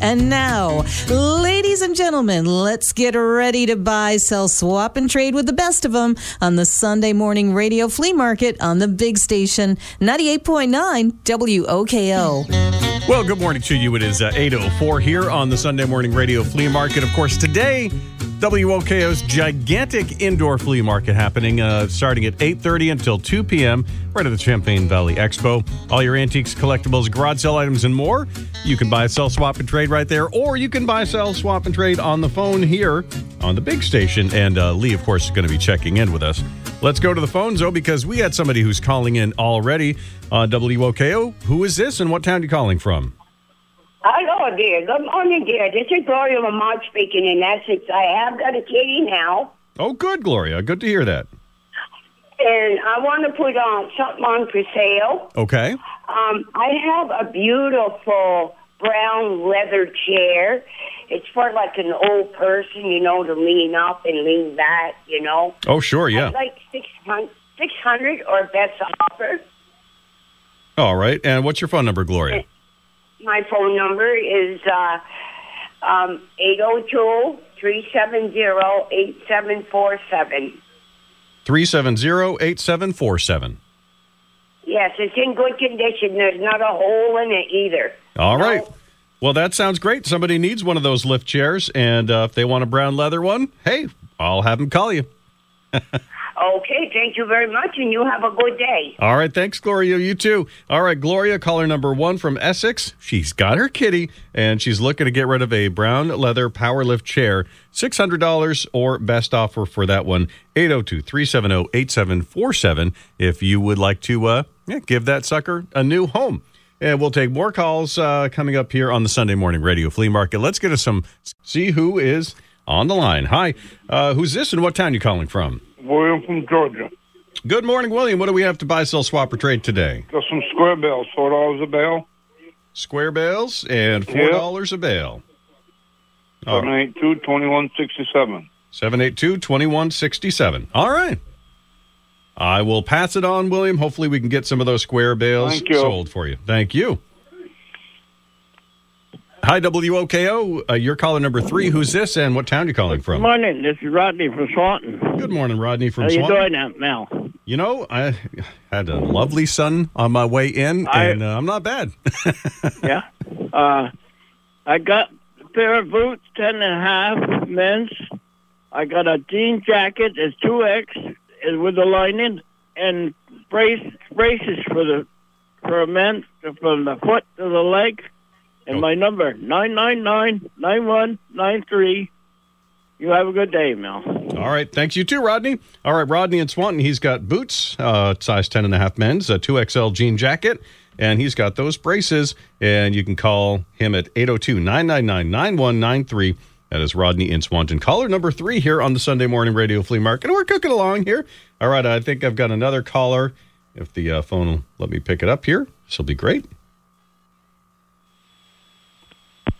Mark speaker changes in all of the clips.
Speaker 1: And now, ladies and gentlemen, let's get ready to buy, sell, swap, and trade with the best of them on the Sunday morning radio flea market on the big station 98.9 WOKO.
Speaker 2: Well, good morning to you. It is uh, 8.04 here on the Sunday Morning Radio Flea Market. Of course, today, WOKO's gigantic indoor flea market happening uh, starting at 8.30 until 2 p.m. right at the Champlain Valley Expo. All your antiques, collectibles, garage sale items, and more. You can buy, sell, swap, and trade right there, or you can buy, sell, swap, and trade on the phone here on the big station. And uh, Lee, of course, is going to be checking in with us. Let's go to the phones, though, because we had somebody who's calling in already on WOKO. Who is this, and what town are you calling from?
Speaker 3: Hello, dear. Good morning, dear. This is Gloria Lamont speaking in Essex. I have got a kitty now,
Speaker 2: Oh, good, Gloria. Good to hear that.
Speaker 3: and I want to put on something on for sale.
Speaker 2: Okay.
Speaker 3: Um, I have a beautiful brown leather chair. It's for like an old person, you know, to lean up and lean back, you know.
Speaker 2: Oh, sure, yeah.
Speaker 3: I'd like 600, 600 or best offer.
Speaker 2: All right. And what's your phone number, Gloria?
Speaker 3: My phone number is uh, um, 802 370 8747.
Speaker 2: 370-8747.
Speaker 3: Yes, it's in good condition. There's not a hole in it either.
Speaker 2: All
Speaker 3: No.
Speaker 2: right. Well, that sounds great. Somebody needs one of those lift chairs, and uh, if they want a brown leather one, hey, I'll have them call you.
Speaker 3: Okay, thank you very much, and you have a good day.
Speaker 2: All right. Thanks, Gloria. You too. All right, Gloria, caller number one from Essex. She's got her kitty, and she's looking to get rid of a brown leather power lift chair. $600 or best offer for that one, 802-370-8747 if you would like to uh, yeah, give that sucker a new home. And we'll take more calls uh, coming up here on the Sunday Morning Radio Flea Market. Let's get us some, see who is on the line. Hi, uh, who's this and what town you calling from?
Speaker 4: William from Georgia.
Speaker 2: Good morning, William. What do we have to buy, sell, swap, or trade today?
Speaker 4: Got some square bales, four dollars a bale.
Speaker 2: Square bales and four dollars a bale.
Speaker 4: Seven eight two twenty one sixty seven.
Speaker 2: Seven eight two twenty one sixty seven. All right. I will pass it on, William. Hopefully, we can get some of those square bales sold for you. Thank you. Hi, WOKO. Uh, you're caller number three. Who's this, and what town are you calling from?
Speaker 5: Good morning. This is Rodney from Swanton.
Speaker 2: Good morning, Rodney from
Speaker 5: How you
Speaker 2: Swanton.
Speaker 5: doing now, Mel?
Speaker 2: You know, I had a lovely sun on my way in,
Speaker 5: I-
Speaker 2: and uh, I'm not bad.
Speaker 5: Yeah. Uh, I got a pair of boots, ten and a half men's. I got a jean jacket, it's two X, is with the lining, and brace braces for the for a man from the foot to the leg. And
Speaker 2: Oh.
Speaker 5: my number nine nine nine nine one nine three. You have a good day, Mel.
Speaker 2: All right. Thanks, you too, Rodney. All right, Rodney and Swanton, he's got boots, uh, size 10 and a half men's, a 2XL jean jacket, and he's got those braces. And you can call him at 802 999 9193. That is Rodney in Swanton. Caller number three here on the Sunday Morning Radio Flea Market. We're cooking along here. All right, I think I've got another caller. If the uh, phone will let me pick it up here, this will be great.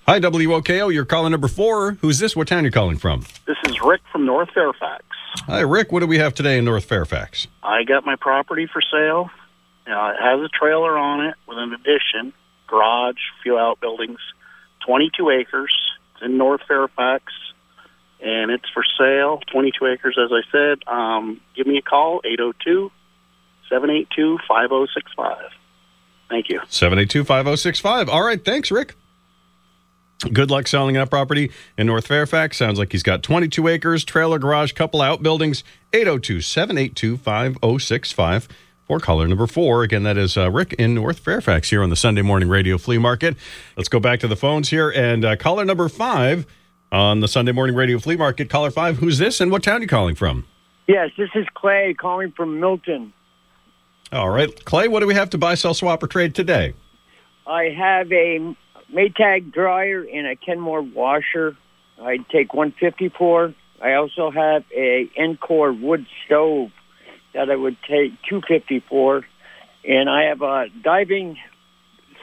Speaker 2: Hi, WOKO. You're calling number four. Who's this? What town are you calling from?
Speaker 6: This is Rick from North Fairfax.
Speaker 2: Hi, Rick. What do we have today in North Fairfax?
Speaker 6: I got my property for sale. Uh, it has a trailer on it with an addition, garage, few outbuildings, 22 acres. It's in North Fairfax, and it's for sale. 22 acres, as I said. Um, give me a call, 802 782 5065. Thank you.
Speaker 2: 782 5065. All right. Thanks, Rick. Good luck selling that property in North Fairfax. Sounds like he's got 22 acres, trailer garage, couple outbuildings. 802 782 5065 for caller number four. Again, that is uh, Rick in North Fairfax here on the Sunday Morning Radio Flea Market. Let's go back to the phones here. And uh, caller number five on the Sunday Morning Radio Flea Market. Caller five, who's this and what town are you calling from?
Speaker 7: Yes, this is Clay calling from Milton.
Speaker 2: All right. Clay, what do we have to buy, sell, swap, or trade today?
Speaker 7: I have a Maytag dryer and a Kenmore washer. I'd take 154. I also have a Encore wood stove that I would take 254. And I have a diving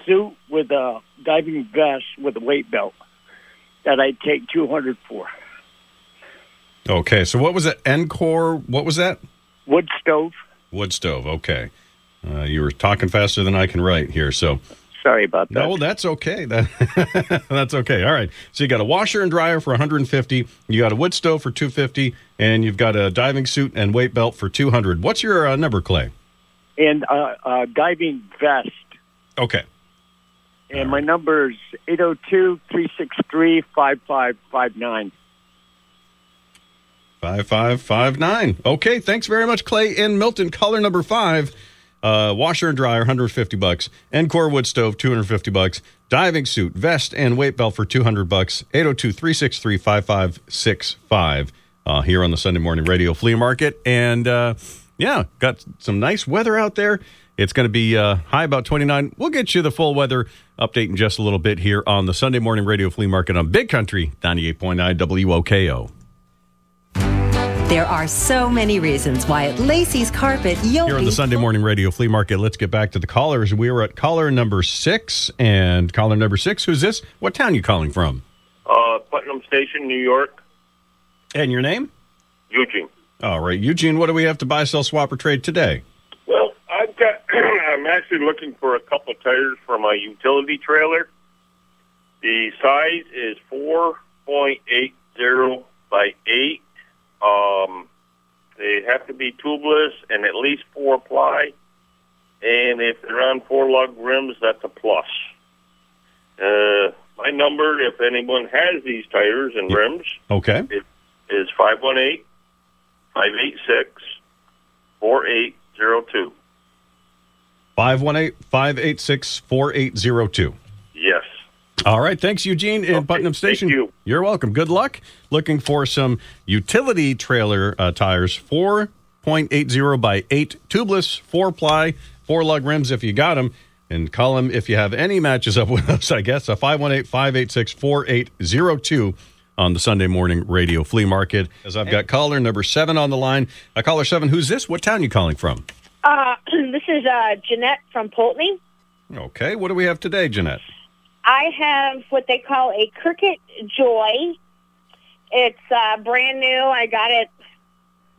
Speaker 7: suit with a diving vest with a weight belt that I'd take 200 for.
Speaker 2: Okay. So what was it? Encore. What was that?
Speaker 7: Wood stove.
Speaker 2: Wood stove. Okay. Uh, you were talking faster than I can write here. So
Speaker 5: Sorry about that.
Speaker 2: No, that's okay. That that's okay. All right. So you got a washer and dryer for 150. You got a wood stove for 250, and you've got a diving suit and weight belt for 200. What's your uh, number, Clay?
Speaker 5: And uh, uh, diving vest.
Speaker 2: Okay.
Speaker 5: And my number is 802 363 5559.
Speaker 2: 5559. Okay, thanks very much, Clay. In Milton, color number five, uh, washer and dryer, 150 bucks. Encore wood stove, 250 bucks. Diving suit, vest, and weight belt for 200 bucks. 802 363 5565 uh, here on the Sunday Morning Radio Flea Market. And uh, yeah, got some nice weather out there. It's going to be uh, high about 29. We'll get you the full weather update in just a little bit here on the Sunday Morning Radio Flea Market on Big Country 98.9 WOKO.
Speaker 8: There are so many reasons why at Lacey's Carpet you'll
Speaker 2: Here on
Speaker 8: be
Speaker 2: the Sunday Morning Radio Flea Market, let's get back to the callers. We were at caller number six, and caller number six, who's this? What town you calling from?
Speaker 9: Uh, Putnam Station, New York,
Speaker 2: And your name?
Speaker 9: Eugene.
Speaker 2: All right, Eugene, what do we have to buy, sell, swap, or trade today?
Speaker 9: Well, I've got. I'm actually looking for a couple tires for my utility trailer. The size is 4.80 by 8. Um, they have to be tubeless and at least four ply. And if they're on four lug rims, that's a plus. Uh, my number, if anyone has these tires and rims,
Speaker 2: Okay.
Speaker 9: is 518 586 4802.
Speaker 2: 518 586 4802.
Speaker 9: Yes.
Speaker 2: All right. Thanks, Eugene in
Speaker 9: Okay,
Speaker 2: Putnam
Speaker 9: thank
Speaker 2: Station.
Speaker 9: you.
Speaker 2: You're welcome. Good luck. Looking for some utility trailer uh, tires, 4.80 by 8, tubeless, 4 ply, 4 lug rims if you got them. And call them if you have any matches up with us, I guess. A 518 586 4802 on the Sunday morning radio flea market. As I've got caller number seven on the line. Uh, caller seven, who's this? What town you calling from?
Speaker 10: Uh, this is uh, Jeanette from Poultney.
Speaker 2: Okay. What do we have today, Jeanette?
Speaker 10: I have what they call a Cricut Joy. It's uh, brand new. I got it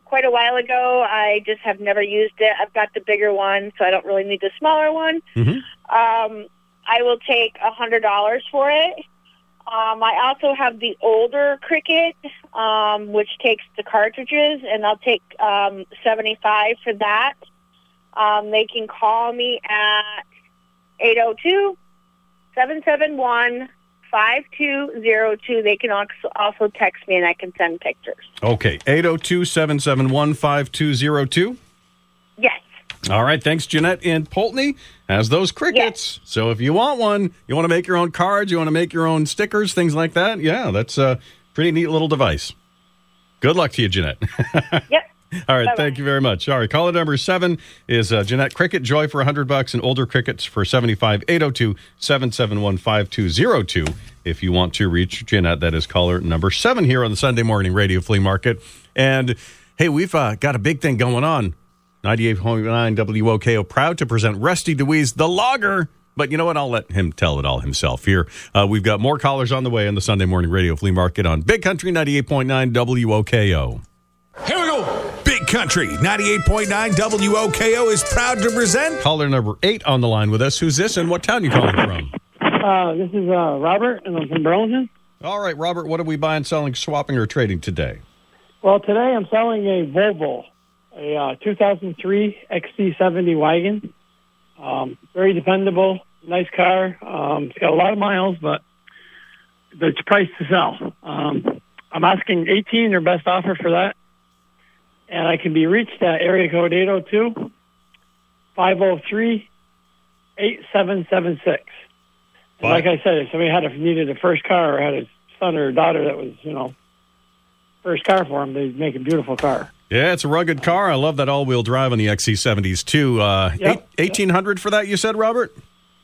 Speaker 10: quite a while ago. I just have never used it. I've got the bigger one, so I don't really need the smaller one.
Speaker 2: Mhm.
Speaker 10: Um, I will take a hundred dollars for it. Um, I also have the older Cricket, um, which takes the cartridges, and I'll take um, seventy-five for that. Um, they can call me at 802 771 5202. They can also text me and I can send pictures.
Speaker 2: Okay. 802 771 5202.
Speaker 10: Yes.
Speaker 2: All right, thanks, Jeanette in Poultney. Has those Cricuts. So if you want one, you want to make your own cards, you want to make your own stickers, things like that. Yeah, that's a pretty neat little device. Good luck to you, Jeanette.
Speaker 10: Yep.
Speaker 2: All right,
Speaker 10: Bye-bye.
Speaker 2: thank you very much. All right, caller number seven is uh, Jeanette Cricut Joy for 100 bucks and older Cricuts for 75 802 771 5202. If you want to reach Jeanette, that is caller number seven here on the Sunday morning radio flea market. And hey, we've uh, got a big thing going on. 98.9 WOKO proud to present Rusty DeWees, the logger. But you know what? I'll let him tell it all himself here. Uh, we've got more callers on the way on the Sunday morning radio flea market on Big Country 98.9 WOKO.
Speaker 11: Here we go. Big Country 98.9 WOKO is proud to present.
Speaker 2: Caller number eight on the line with us. Who's this and what town you calling from?
Speaker 12: Uh, this is uh, Robert, and I'm from Burlington.
Speaker 2: All right, Robert, what are we buying, selling, swapping, or trading today?
Speaker 12: Well, today I'm selling a Volvo, a uh, 2003 XC70 wagon. Um, very dependable, nice car. Um, it's got a lot of miles, but it's priced to sell. Um, I'm asking 18 or best offer for that, and I can be reached at area code 802 503 8776. Like I said, if somebody had a, needed a first car or had a son or daughter that was, you know, first car for them, they'd make a beautiful car.
Speaker 2: Yeah, it's a rugged car. I love that all-wheel drive on the XC70s too. Uh,
Speaker 12: Yep.
Speaker 2: eight, 1800 for that, you said, Robert?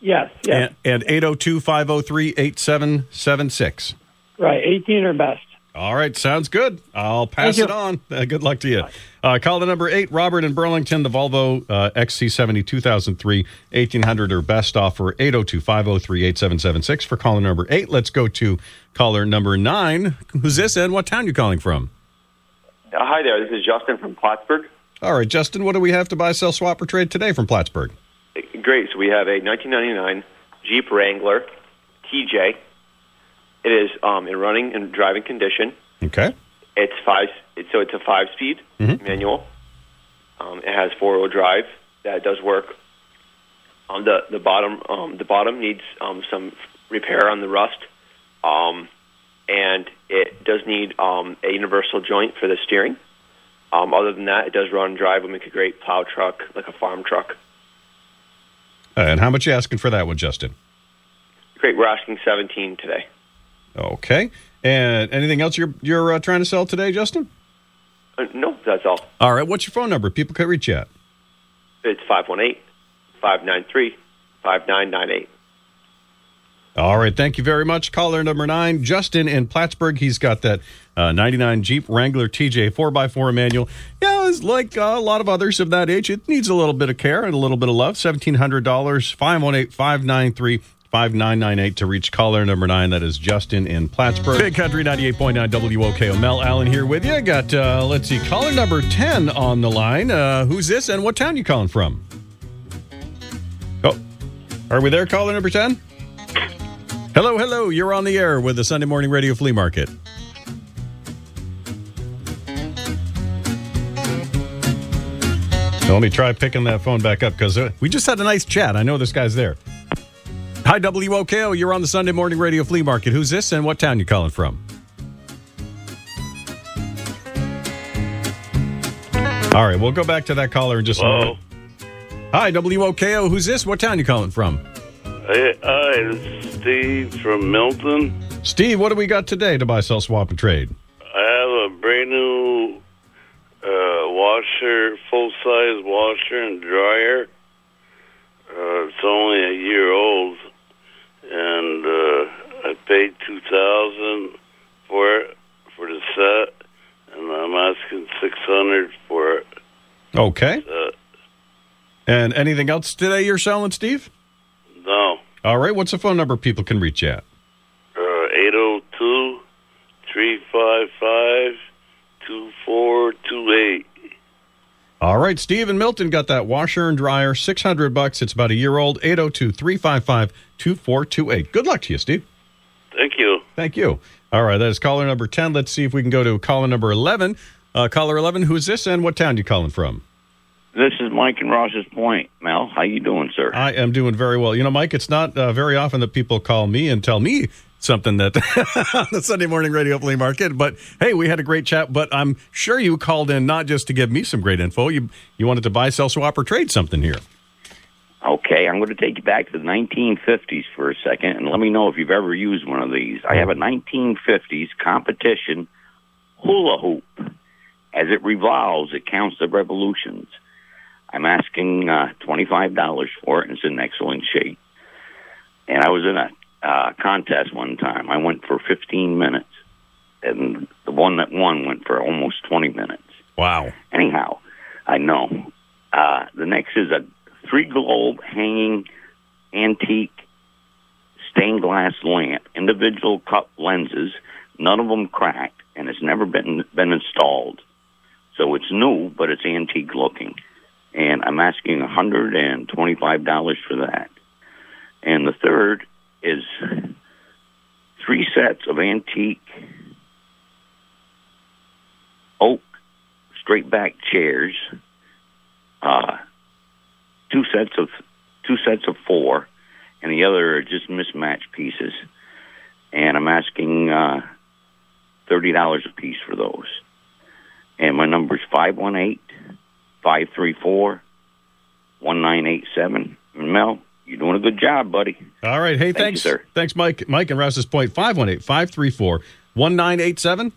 Speaker 12: Yes, yes,
Speaker 2: And, and 802-503-8776.
Speaker 12: right. 18 or best.
Speaker 2: All right, sounds good. I'll pass it on. Uh, good luck to you. Uh, call the number eight, Robert in Burlington, the Volvo uh, XC70 2003 1800 or best offer 802 503 8776 for caller number eight. Let's go to caller number nine. Who's this and what town you calling from?
Speaker 13: Uh, hi there. This is Justin from Plattsburgh.
Speaker 2: All right, Justin, what do we have to buy, sell, swap, or trade today from Plattsburgh?
Speaker 13: Great. So we have a 1999
Speaker 14: Jeep Wrangler TJ. It is um, in running and driving condition.
Speaker 2: Okay.
Speaker 14: It's five. It's, so it's a five-speed
Speaker 2: Mhm.
Speaker 14: manual. Um, it has four-wheel drive. That does work. On the the bottom, um, the bottom needs um, some repair on the rust, um, and it does need um, a universal joint for the steering. Um, other than that, it does run and drive. Would make a great plow truck, like a farm truck.
Speaker 2: Uh, and how much you asking for that one, Justin?
Speaker 14: Great. We're asking seventeen today.
Speaker 2: Okay. And anything else you're you're uh, trying to sell today, Justin?
Speaker 14: Uh, no, that's all.
Speaker 2: All right. What's your phone number? People can reach you at.
Speaker 14: It's 518-593-5998.
Speaker 2: All right. Thank you very much. Caller number nine, Justin in Plattsburgh. He's got that uh, 99 Jeep Wrangler TJ 4x4 manual. Yeah, it's like uh, a lot of others of that age. It needs a little bit of care and a little bit of love. $1,700, 518 593 5998 to reach caller number nine. That is Justin in Plattsburgh. Big Country 98.9 WOKO. Mel Allen here with you. Got, uh, let's see, caller number 10 on the line. Uh, who's this and what town you calling from? Oh, are we there, caller number 10? Hello, hello. You're on the air with the Sunday Morning Radio Flea Market. Let me try picking that phone back up because uh, we just had a nice chat. I know this guy's there. Hi, WOKO. You're on the Sunday Morning Radio Flea Market. Who's this and what town you calling from? All right, we'll go back to that caller in just a
Speaker 15: Hello.
Speaker 2: moment. Hi, WOKO. Who's this? What town you calling from?
Speaker 15: Hey, hi, it's Steve from Milton.
Speaker 2: Steve, what do we got today to buy, sell, swap, and trade?
Speaker 15: I have a brand new uh, washer, full size washer and dryer. Uh, it's only a year old, and uh, I paid two thousand for it for the set, and I'm asking six hundred for it.
Speaker 2: Okay.
Speaker 15: Uh,
Speaker 2: And anything else today you're selling, Steve?
Speaker 15: no,
Speaker 2: All right, what's the phone number people can reach you at?
Speaker 15: uh, eight zero two three five five two four two eight.
Speaker 2: All right, Steve and Milton got that washer and dryer, 600 bucks. It's about a year old, 802-355-2428. Good luck to you, Steve.
Speaker 15: Thank you.
Speaker 2: Thank you. All right, that is caller number 10. Let's see if we can go to caller number 11. Uh, caller 11, who is this and what town you calling from?
Speaker 16: This is Mike in Rouses Point. Mel, how you doing, sir?
Speaker 2: I am doing very well. You know, Mike, it's not uh, very often that people call me and tell me something that on the Sunday morning radio flea market. But hey, we had a great chat. But I'm sure you called in not just to give me some great info. You you wanted to buy, sell, swap, or trade something here.
Speaker 16: Okay, I'm going to take you back to the 1950s for a second, and let me know if you've ever used one of these. I have a 1950s competition hula hoop. As it revolves, it counts the revolutions. I'm asking uh, $25 for it, and it's in excellent shape. And I was in a uh, contest one time. I went for 15 minutes, and the one that won went for almost 20 minutes.
Speaker 2: Wow.
Speaker 16: Anyhow, I know. Uh, the next is a three globe hanging antique stained glass lamp, individual cup lenses, none of them cracked, and it's never been been installed. So it's new, but it's antique looking. And I'm asking $125 for that. And the third is three sets of antique oak straight back chairs, uh, two sets of two sets of four, and the other are just mismatched pieces. And I'm asking uh, thirty dollars a piece for those. And my number is five one eight five three four one nine eight seven. Mel, you're doing a good job, buddy.
Speaker 2: All right. Hey,
Speaker 16: Thank you,
Speaker 2: thanks,
Speaker 16: sir.
Speaker 2: Thanks, Mike. Mike and Rouse's Point, 518 534 1987.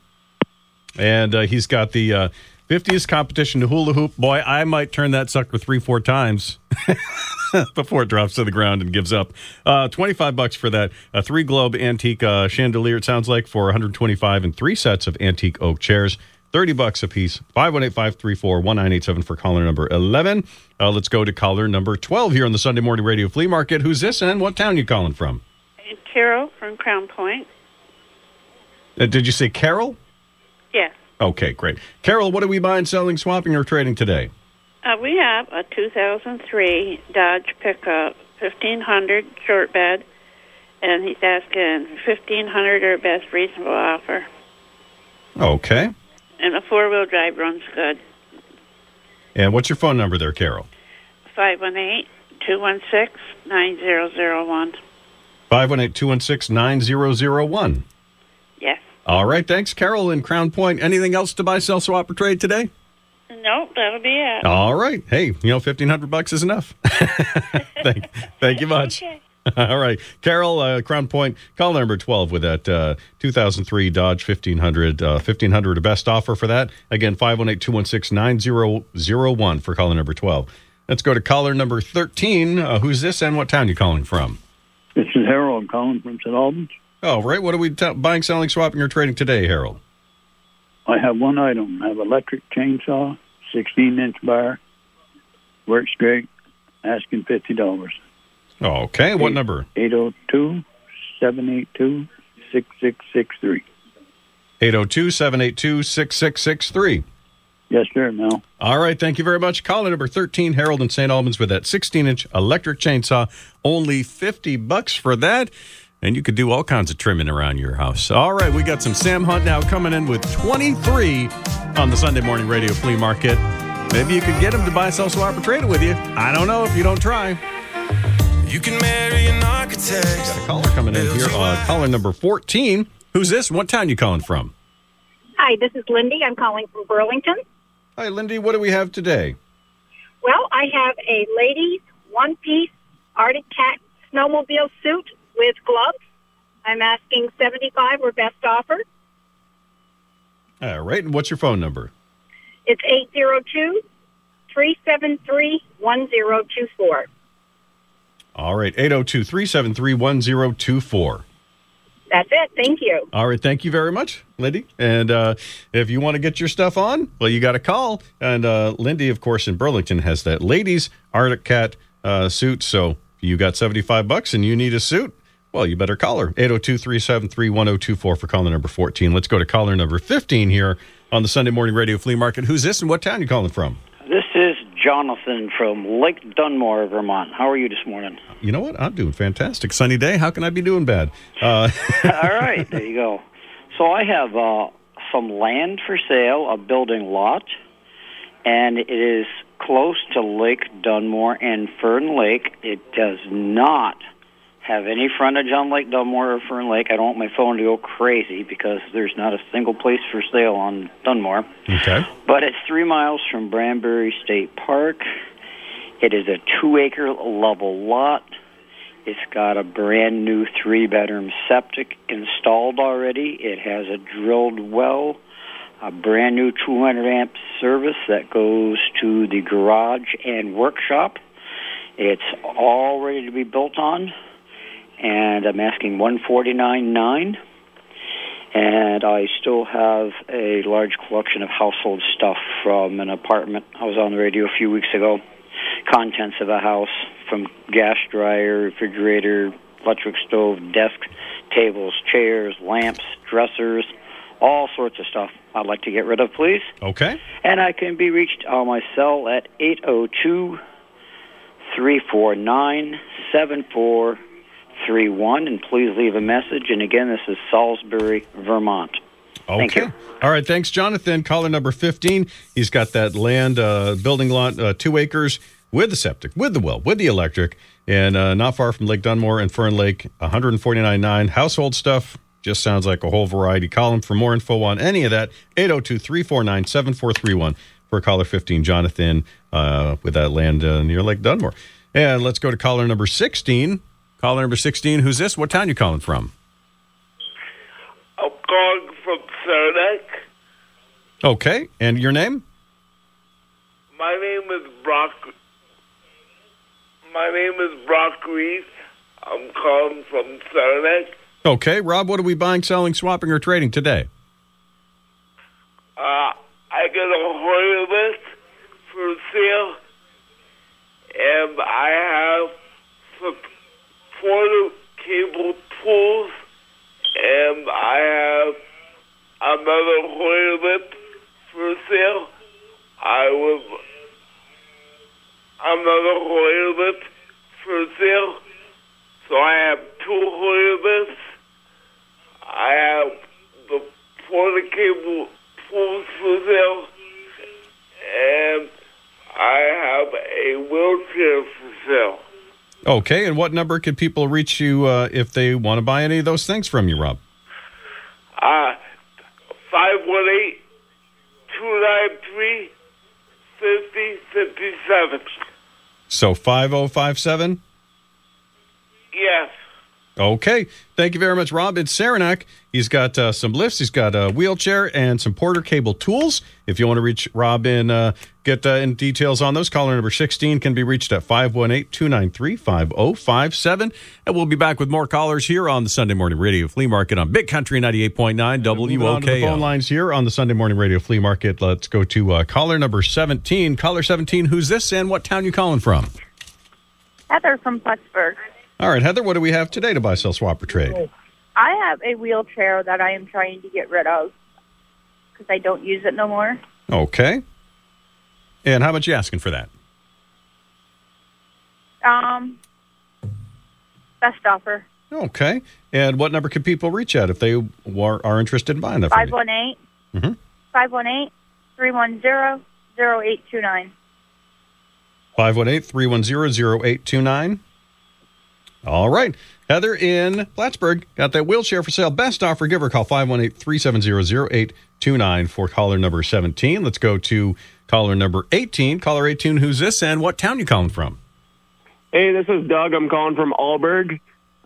Speaker 2: And uh, he's got the uh, 50th competition to hula hoop. Boy, I might turn that sucker three, four times before it drops to the ground and gives up. Uh, 25 bucks for that. A three globe antique uh, chandelier, it sounds like, for 125 and three sets of antique oak chairs. 30 bucks a piece. 518-534-1987 for caller number 11. Uh, let's go to caller number 12 here on the Sunday Morning Radio Flea Market. Who's this and what town you calling from?
Speaker 17: Carol from Crown Point.
Speaker 2: Uh, did you say Carol?
Speaker 17: Yes.
Speaker 2: Okay, great. Carol, what are we buying, selling, swapping, or trading today?
Speaker 17: Uh, we have a 2003 Dodge pickup fifteen hundred short bed, and he's asking fifteen hundred or best reasonable offer.
Speaker 2: Okay.
Speaker 17: And a four wheel drive runs good.
Speaker 2: And what's your phone number there, Carol?
Speaker 17: Five one eight two one six nine zero zero one.
Speaker 2: 518 216 9001.
Speaker 17: Yes.
Speaker 2: All right. Thanks, Carol in Crown Point. Anything else to buy, sell, swap, or trade today?
Speaker 17: Nope, that'll be it.
Speaker 2: All right. Hey, you know, 1500 bucks is enough. thank, thank you much. All right. Carol, uh, Crown Point, call number 12 with that uh, 2003 Dodge 1500. Uh, 1500, a best offer for that. Again, 518 216 9001 for caller number 12. Let's go to caller number 13. Uh, who's this and what town you calling from?
Speaker 18: This is Harold. I'm calling from St. Albans.
Speaker 2: Oh, right. What are we t- buying, selling, swapping, or trading today, Harold?
Speaker 18: I have one item. I have electric chainsaw, 16 inch bar. Works great. Asking $50.
Speaker 2: Okay. What number?
Speaker 18: 802 782 6663.
Speaker 2: 802 782 6663.
Speaker 18: Yes, sir, Mel.
Speaker 2: All right. Thank you very much. Caller number 13, Harold in St. Albans with that 16 inch electric chainsaw. Only 50 bucks for that. And you could do all kinds of trimming around your house. All right. We got some Sam Hunt now coming in with 23 on the Sunday morning radio flea market. Maybe you could get him to buy, sell, swap, or trade it with you. I don't know if you don't try.
Speaker 19: You can marry an architect.
Speaker 2: Got a caller coming in here. Uh, caller number 14. Who's this? What town you calling from?
Speaker 20: Hi, this is Lindy. I'm calling from Burlington.
Speaker 2: Hi, Lindy. What do we have today?
Speaker 20: Well, I have a ladies one piece Arctic Cat snowmobile suit with gloves. I'm asking 75 or best offer.
Speaker 2: All right. And what's your phone number?
Speaker 20: It's 802 373 1024.
Speaker 2: All right. 802 373 1024.
Speaker 20: That's it. Thank you.
Speaker 2: All right. Thank you very much, Lindy. And uh, if you want to get your stuff on, well, you got to call. And uh, Lindy, of course, in Burlington has that ladies Arctic Cat uh, suit. So if you got 75 bucks and you need a suit, well, you better call her. 802 373 1024 for caller number 14. Let's go to caller number 15 here on the Sunday Morning Radio Flea Market. Who's this and what town you calling from?
Speaker 21: This is Jonathan from Lake Dunmore, Vermont. How are you this morning?
Speaker 2: You know what? I'm doing fantastic. Sunny day. How can I be doing bad? Uh,
Speaker 21: All right, there you go. So I have uh, some land for sale, a building lot, and it is close to Lake Dunmore and Fern Lake. It does not have any frontage on Lake Dunmore or Fern Lake. I don't want my phone to go crazy because there's not a single place for sale on Dunmore.
Speaker 2: Okay.
Speaker 21: But it's three miles from Branbury State Park. It is a two acre level lot. It's got a brand new three bedroom septic installed already. It has a drilled well, a brand new 200 amp service that goes to the garage and workshop. It's all ready to be built on, and I'm asking 149.9. And I still have a large collection of household stuff from an apartment. I was on the radio a few weeks ago. Contents of a house from gas dryer, refrigerator, electric stove, desk, tables, chairs, lamps, dressers, all sorts of stuff I'd like to get rid of, please.
Speaker 2: Okay.
Speaker 21: And I can be reached on my cell at 802 349 7431. And please leave a message. And again, this is Salisbury, Vermont. Thank
Speaker 2: Okay. All right. Thanks, Jonathan. Caller number 15. He's got that land, uh, building lot, uh, two acres with the septic, with the well, with the electric, and uh, not far from Lake Dunmore and Fern Lake, 149.9. Household stuff just sounds like a whole variety. Call him for more info on any of that. 802 349 7431 for caller 15, Jonathan, uh, with that land uh, near Lake Dunmore. And let's go to caller number 16. Caller number 16. Who's this? What town you calling from?
Speaker 22: I'm calling from Saranac.
Speaker 2: Okay. And your name?
Speaker 22: My name is Brock. My name is Brock Reese. I'm calling from Saranac.
Speaker 2: Okay. Rob, what are we buying, selling, swapping, or trading today?
Speaker 22: Uh, I got a list for sale, and I have some Porter cable pulls, and I have another toilet for sale. I would another toilet for sale. So I have two toilets. I have the Porter cable pulls for sale, and I have a wheelchair for sale.
Speaker 2: Okay, and what number can people reach you uh, if they want to buy any of those things from you, Rob?
Speaker 22: Uh, 518 293 5057.
Speaker 2: So 5057?
Speaker 22: Yes.
Speaker 2: Okay. Thank you very much, Rob. It's Saranac. He's got uh, some lifts. He's got a wheelchair and some Porter cable tools. If you want to reach Rob and uh, get uh, in details on those, caller number 16 can be reached at 518-293-5057. And we'll be back with more callers here on the Sunday Morning Radio Flea Market on Big Country 98.9 Moving on to the WOKO. phone lines here on the Sunday Morning Radio Flea Market. Let's go to uh, caller number 17. Caller 17, who's this and what town you calling from?
Speaker 23: Heather from Plattsburgh.
Speaker 2: All right, Heather, what do we have today to buy, sell, swap, or trade?
Speaker 23: I have a wheelchair that I am trying to get rid of because I don't use it no more.
Speaker 2: Okay. And how much you asking for that?
Speaker 23: Um, best offer
Speaker 2: Okay. And what number can people reach at if they are, are interested in buying that from
Speaker 23: five
Speaker 2: you?
Speaker 23: one eight
Speaker 2: Mhm.
Speaker 23: five one eight three one zero zero eight two nine.
Speaker 2: 518-310-0829. All right. Heather in Plattsburgh got that wheelchair for sale. Best offer. Give her a call 518-370-0829 for caller number 17. Let's go to caller number 18. Caller 18, who's this and what town you calling from?
Speaker 24: Hey, this is Doug. I'm calling from Alburgh.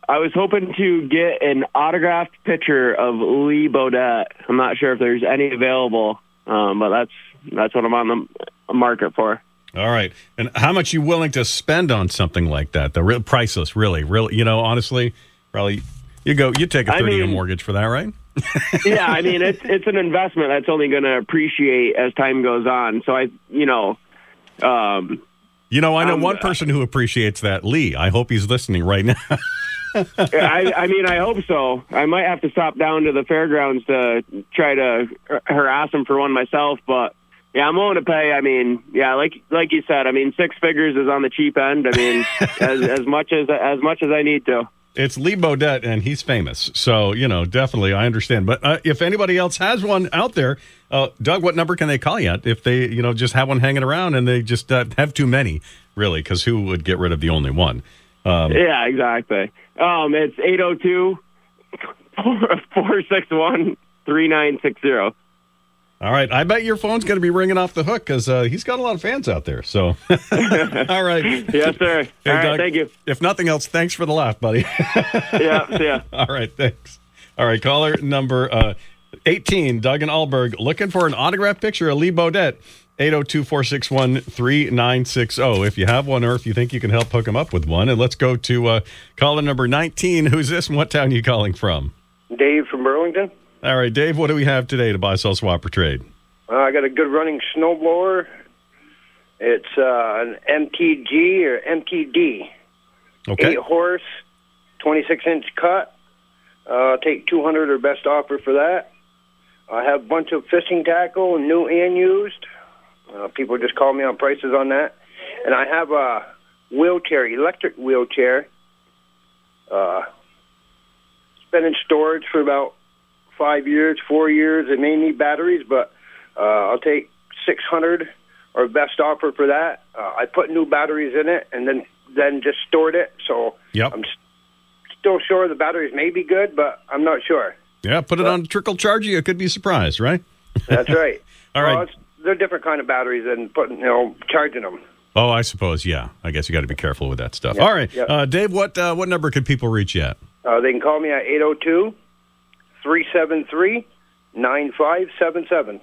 Speaker 24: I was hoping to get an autographed picture of Lee Bodette. I'm not sure if there's any available, um, but that's that's what I'm on the market for.
Speaker 2: All right. And how much you willing to spend on something like that? The real priceless, really, really, you know, honestly, probably you go you take a 30 year
Speaker 24: mean-
Speaker 2: mortgage for that, right?
Speaker 24: yeah, I mean it's it's an investment that's only going to appreciate as time goes on. So I, you know, um,
Speaker 2: You know, I know
Speaker 24: Um,
Speaker 2: one person who appreciates that, Lee. I hope he's listening right now.
Speaker 24: I, I mean, I hope so. I might have to stop down to the fairgrounds to try to harass him for one myself, but yeah, I'm willing to pay. I mean, yeah, like like you said, I mean, six figures is on the cheap end. I mean, as as much as as much as I need to.
Speaker 2: It's Lee Bodette, and he's famous. So, you know, definitely, I understand. But uh, if anybody else has one out there, uh, Doug, what number can they call you at if they, you know, just have one hanging around and they just uh, have too many, really? Because who would get rid of the only one? Um,
Speaker 24: yeah, exactly. Um, it's 802 461 3960.
Speaker 2: All right. I bet your phone's going to be ringing off the hook because uh, he's got a lot of fans out there. So, all right.
Speaker 24: Yes, sir.
Speaker 2: Hey,
Speaker 24: All right,
Speaker 2: Doug,
Speaker 24: thank you.
Speaker 2: If nothing else, thanks for the laugh, buddy.
Speaker 24: Yeah, see ya.
Speaker 2: All right, thanks. All right, caller number uh, 18, Doug and Alburgh, looking for an autographed picture of Lee Bodette. 802 461 3960. If you have one or if you think you can help hook him up with one. And let's go to uh, caller number 19. Who's this and what town are you calling from?
Speaker 25: Dave from Burlington.
Speaker 2: All right, Dave, what do we have today to buy, sell, swap, or trade?
Speaker 25: Uh, I got a good running snowblower. It's uh, an MTG or MTD.
Speaker 2: Okay.
Speaker 25: Eight horse, 26 inch cut. Uh, take 200 or best offer for that. I have a bunch of fishing tackle, new and used. Uh, people just call me on prices on that. And I have a wheelchair, electric wheelchair. Uh, it's been in storage for about five years, four years. It may need batteries, but uh, I'll take 600 or best offer for that. Uh, I put new batteries in it and then then just stored it. So
Speaker 2: Yep.
Speaker 25: I'm still sure the batteries may be good, but I'm not sure.
Speaker 2: Yeah, put it on trickle charge. You could be surprised, right?
Speaker 25: That's right.
Speaker 2: All right.
Speaker 25: Well, they're different kind of batteries than putting, you know, charging them.
Speaker 2: Oh, I suppose, yeah. I guess you got to be careful with that stuff.
Speaker 25: Yeah,
Speaker 2: All right.
Speaker 25: yeah.
Speaker 2: Uh, Dave, what uh, what number could people reach you at?
Speaker 25: Uh, they can call me at 802 373 9577.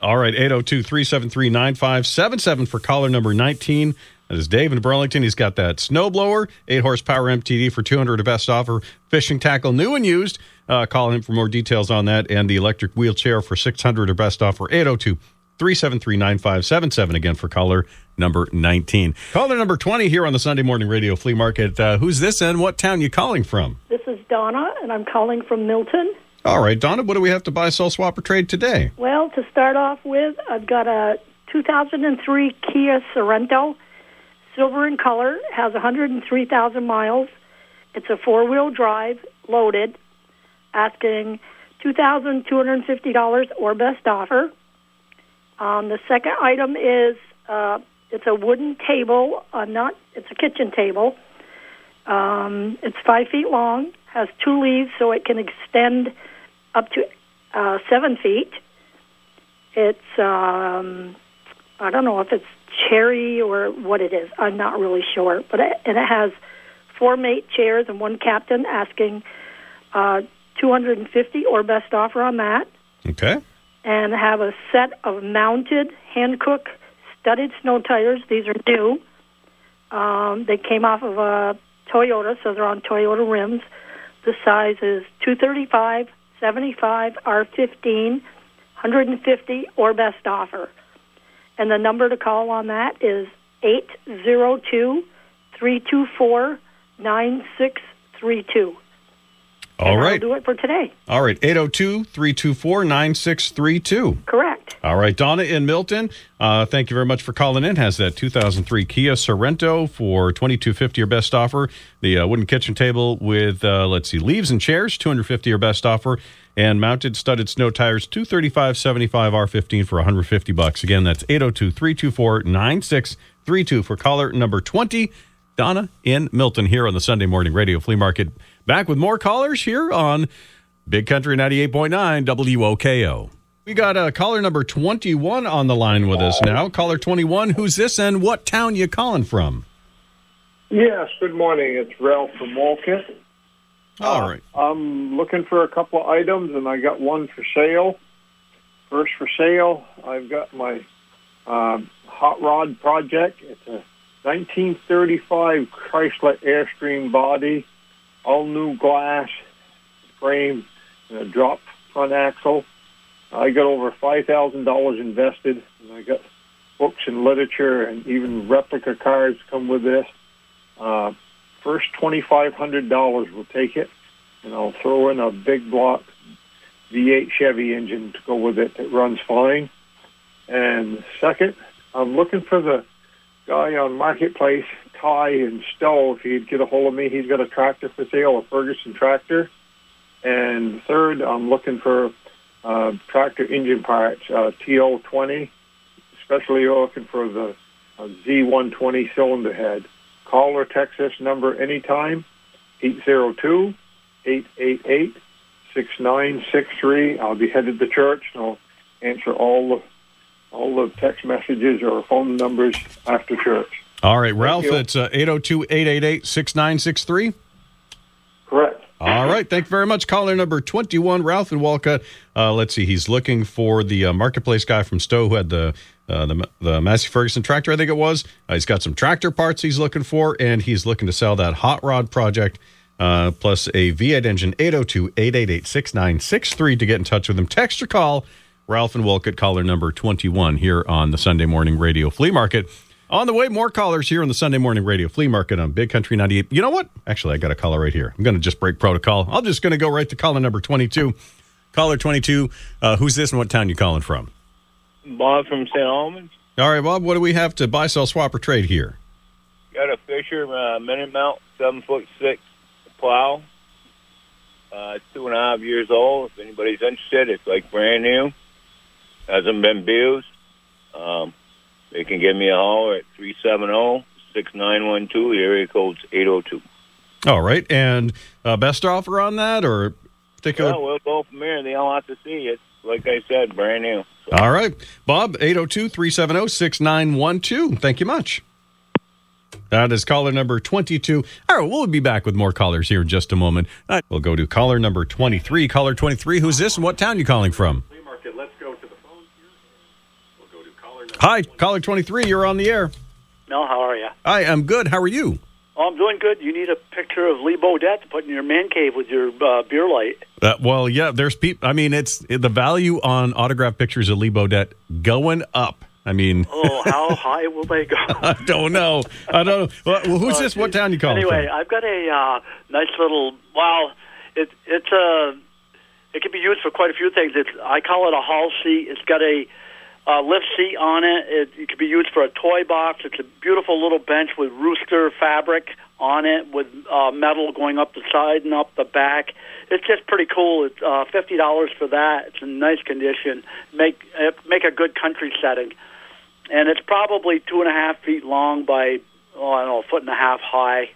Speaker 2: All right, 802 373 9577 for caller number 19. That is Dave in Burlington. He's got that snowblower, 8 horsepower MTD for 200 a best offer, fishing tackle, new and used. Uh, call him for more details on that and the electric wheelchair for 600 or best offer, 802 373 9577. Again for caller number 19. Caller number 20 here on the Sunday Morning Radio Flea Market. Uh, who's this and what town you calling from?
Speaker 26: This is Donna, and I'm calling from Milton.
Speaker 2: All right, Donna, what do we have to buy, sell, swap, or trade today?
Speaker 26: Well, to start off with, I've got a 2003 Kia Sorento, silver in color, has 103,000 miles. It's a four wheel drive, loaded, asking two thousand two hundred fifty dollars or best offer. Um, the second item is uh, it's a wooden table, uh, not it's a kitchen table. Um, it's five feet long, has two leaves, so it can extend up to uh, seven feet. It's um, I don't know if it's cherry or what it is. I'm not really sure, but it, and it has four mate chairs and one captain asking uh, 250 or best offer on that,
Speaker 2: Okay.
Speaker 26: And have a set of mounted Hankook studded snow tires. These are new. Um, they came off of a Toyota, so they're on Toyota rims. The size is 235, 75, R15, 150 or best offer. And the number to call on that is 802 324 9632.
Speaker 2: All right.
Speaker 26: Do it for today.
Speaker 2: All right. 802 324 9632.
Speaker 26: Correct.
Speaker 2: All right. Donna in Milton, uh, thank you very much for calling in. Has that 2003 Kia Sorento for 2250 or best offer. The uh, wooden kitchen table with, uh, let's see, leaves and chairs, 250 or best offer. And mounted studded snow tires, 235 75 R15 for 150 bucks. Again, that's 802 324 9632 for caller number 20. Donna in Milton here on the Sunday Morning Radio Flea Market. Back with more callers here on Big Country 98.9 WOKO. We got uh, caller number 21 on the line with us now. Caller 21, who's this and what town you calling from?
Speaker 27: Yes, good morning. It's Ralph from Wolcott.
Speaker 2: All right.
Speaker 27: I'm looking for a couple of items, and I got one for sale. First for sale, I've got my um, hot rod project. It's a 1935 Chrysler Airstream body, all new glass frame, and a drop front axle. I got over five thousand dollars invested, and I got books and literature, and even replica cars come with this. Uh, first twenty five hundred dollars will take it, and I'll throw in a big block V8 Chevy engine to go with it that runs fine. And second, I'm looking for the guy on Marketplace, Ty in Stowe. If he'd get a hold of me, he's got a tractor for sale, a Ferguson tractor. And third, I'm looking for uh, tractor engine parts, uh, TO20, especially looking for the uh, Z120 cylinder head. Call or text this number anytime, 802 888 6963. I'll be headed to church and I'll answer all the all the text messages or phone numbers after church.
Speaker 2: All right, Ralph, it's uh, 802 888 6963.
Speaker 27: Correct.
Speaker 2: All right. Thank you very much. Caller number 21, Ralph and Wolcott. Uh, let's see. He's looking for the uh, marketplace guy from Stowe who had the uh, the, the Massey Ferguson tractor, I think it was. Uh, he's got some tractor parts he's looking for, and he's looking to sell that hot rod project uh, plus a V8 engine 802 888 6963 to get in touch with him. Text or call Ralph and Wolcott, caller number 21 here on the Sunday Morning Radio Flea Market. On the way, more callers here on the Sunday Morning Radio Flea Market on Big Country 98. You know what? Actually, I got a caller right here. I'm going to just break protocol. I'm just going to go right to caller number 22. Caller 22, uh, who's this and what town you calling from?
Speaker 28: Bob from St. Albans.
Speaker 2: All right, Bob, what do we have to buy, sell, swap, or trade here?
Speaker 28: Got a Fisher uh, minute mount, seven foot six plow. Uh, it's two and a half years old. If anybody's interested, it's like brand new. Hasn't been abused. Um, they can give me a holler at 370-6912. The area code's 802.
Speaker 2: All right, and uh, best offer on that or particular?
Speaker 28: Well, we'll go from here. They all have to see it. Like I said, brand new.
Speaker 2: All right, Bob, 802 370 6912. Thank you much. That is caller number 22. All right, we'll be back with more callers here in just a moment. We'll go to caller number 23. Caller 23, who's this and what town you calling from? Hi, caller 23, you're on the air.
Speaker 29: Mel, how are you?
Speaker 2: Hi, I'm good. How are you?
Speaker 29: Oh, I'm doing good. You need a picture of Lee Bodette to put in your man cave with your uh, beer light.
Speaker 2: Uh, well, yeah, there's people. I mean, it's the value on autographed pictures of Lee Bodette going up. I mean,
Speaker 29: Oh, how high will they go?
Speaker 2: I don't know. I don't know. Well, who's
Speaker 29: Oh,
Speaker 2: this? What town you calling
Speaker 29: Anyway? I've got a uh, nice little. Well, it it's a. It can be used for quite a few things. It's I call it a hall seat. It's got a uh, lift seat on it. it. It could be used for a toy box. It's a beautiful little bench with rooster fabric on it with uh, metal going up the side and up the back. It's just pretty cool. It's uh, fifty dollars for that. It's in nice condition. Make uh, make a good country setting, and it's probably two and a half feet long by oh I don't know a foot and a half high.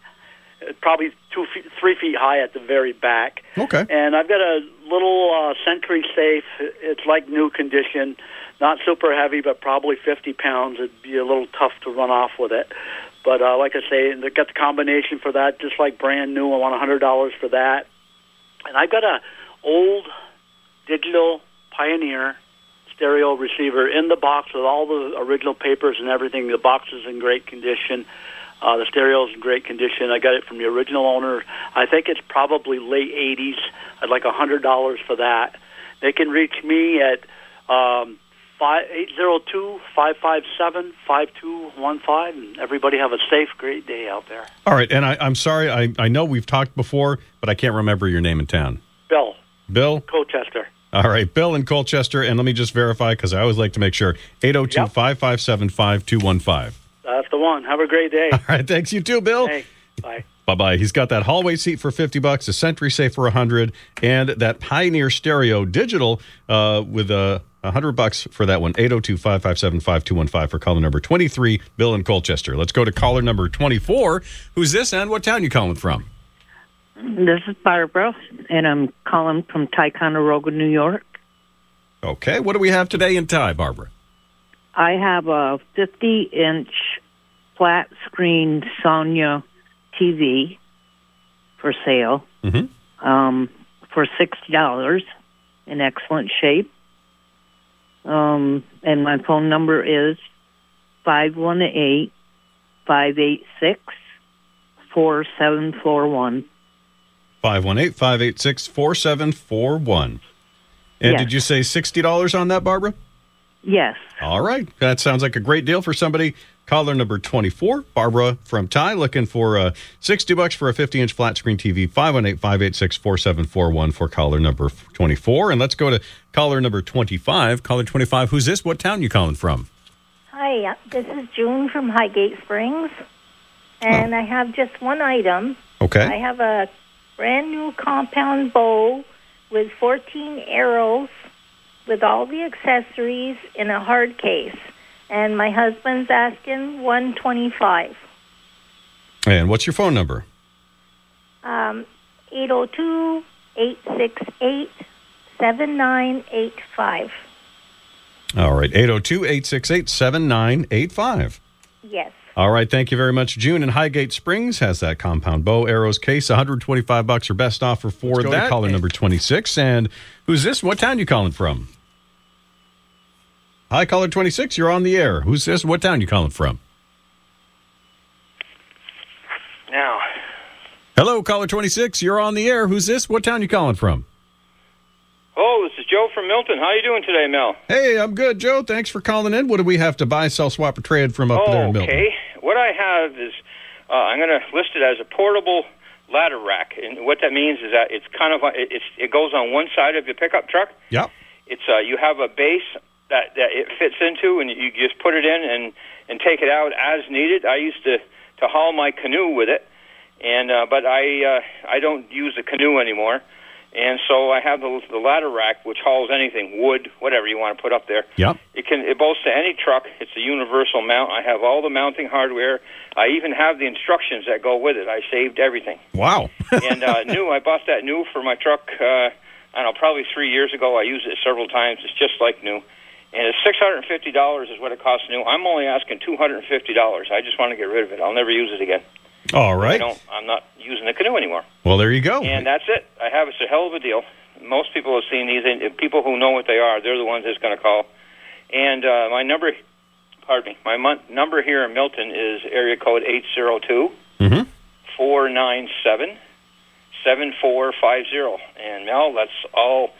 Speaker 29: It's probably two feet, three feet high at the very back.
Speaker 2: Okay.
Speaker 29: And I've got a little uh, Sentry safe. It's like new condition, not super heavy, but probably 50 pounds. It'd be a little tough to run off with it. But uh, like I say, they got the combination for that, just like brand new. I want $100 for that. And I've got a old digital Pioneer stereo receiver in the box with all the original papers and everything. The box is in great condition. Uh, the is in great condition. I got it from the original owner. I think it's probably late 80s. I'd like $100 for that. They can reach me at um, 802 557 5215. And everybody have a safe, great day out there.
Speaker 2: All right, and I, I'm sorry. I, I know we've talked before, but I can't remember your name in town.
Speaker 29: Bill,
Speaker 2: Bill?
Speaker 29: Colchester.
Speaker 2: All right, Bill in Colchester. And let me just verify because I always like to make sure 802 557 5215.
Speaker 29: That's the one. Have a great day.
Speaker 2: All right, thanks. You too, Bill.
Speaker 29: Hey, bye.
Speaker 2: Bye bye. He's got that hallway seat for 50 bucks, a Sentry Safe for 100, and that Pioneer Stereo Digital uh, with a. 100 bucks for that one. 802 557 5215 for caller number 23, Bill in Colchester. Let's go to caller number 24. Who's this and what town you calling from?
Speaker 30: This is Barbara, and I'm calling from Ticonderoga, New York.
Speaker 2: Okay, what do we have today in Ty, Barbara?
Speaker 30: I have a 50 inch flat screen Sonya TV for sale
Speaker 2: Mm-hmm.
Speaker 30: um, for $60 in excellent shape. Um, and my phone number is 518 586 4741.
Speaker 2: 518 586 4741. And
Speaker 30: Yes.
Speaker 2: did you say $60 on that, Barbara?
Speaker 30: Yes.
Speaker 2: All right. That sounds like a great deal for somebody. Caller number 24, Barbara from Ty, looking for uh, 60 bucks for a 50 inch flat screen TV. 518 586 4741 for caller number 24. And let's go to caller number 25. Caller 25, who's this? What town you calling from?
Speaker 31: Hi, uh, this is June from Highgate Springs, and I have just one item.
Speaker 2: Okay.
Speaker 31: I have a brand new compound bow with 14 arrows with all the accessories in a hard case, and my husband's asking 125.
Speaker 2: And what's your phone number?
Speaker 31: Um, 802 868 7985.
Speaker 2: All right. 802 868 7985.
Speaker 31: Yes.
Speaker 2: All right, thank you very much. June in Highgate Springs has that compound bow arrows case, 125 bucks or best offer for Let's go to that. caller number 26. And who's this? What town you calling from? Hi, caller 26. You're on the air. Who's this? What town you calling from?
Speaker 32: Now,
Speaker 2: Hello, caller 26. You're on the air. Who's this? What town you calling from?
Speaker 32: oh, this is Joe from Milton. How you doing today, Mel?
Speaker 2: Hey, I'm good, Joe. Thanks for calling in. What do we have to buy, sell, swap, or trade from up there in Milton?
Speaker 32: okay. What I have is uh, I'm going to list it as a portable ladder rack, and what that means is that it's kind of it's it goes on one side of your pickup truck.
Speaker 2: Yep.
Speaker 32: It's uh, you have a base that that it fits into, and you just put it in and and take it out as needed. I used to to haul my canoe with it, and uh, but I uh, I don't use the canoe anymore, and so I have the the ladder rack which hauls anything, wood, whatever you want to put up there.
Speaker 2: Yep.
Speaker 32: It can it bolts to any truck. It's a universal mount. I have all the mounting hardware. I even have the instructions that go with it. I saved everything.
Speaker 2: Wow.
Speaker 32: and uh, new, I bought that new for my truck. Uh, I don't know, probably three years ago. I used it several times. It's just like new, and it's six hundred and fifty dollars is what it costs new. I'm only asking two hundred and fifty dollars. I just want to get rid of it. I'll never use it again.
Speaker 2: All right.
Speaker 32: I don't, I'm not using the canoe anymore.
Speaker 2: Well, there you go.
Speaker 32: And that's it. I have it's a hell of a deal. Most people have seen these, and people who know what they are, they're the ones that's going to call. And uh, my number, pardon me, my mon- number here in Milton is area code eight zero two
Speaker 2: Mm-hmm.
Speaker 32: four nine seven seven four five zero. And Mel, that's all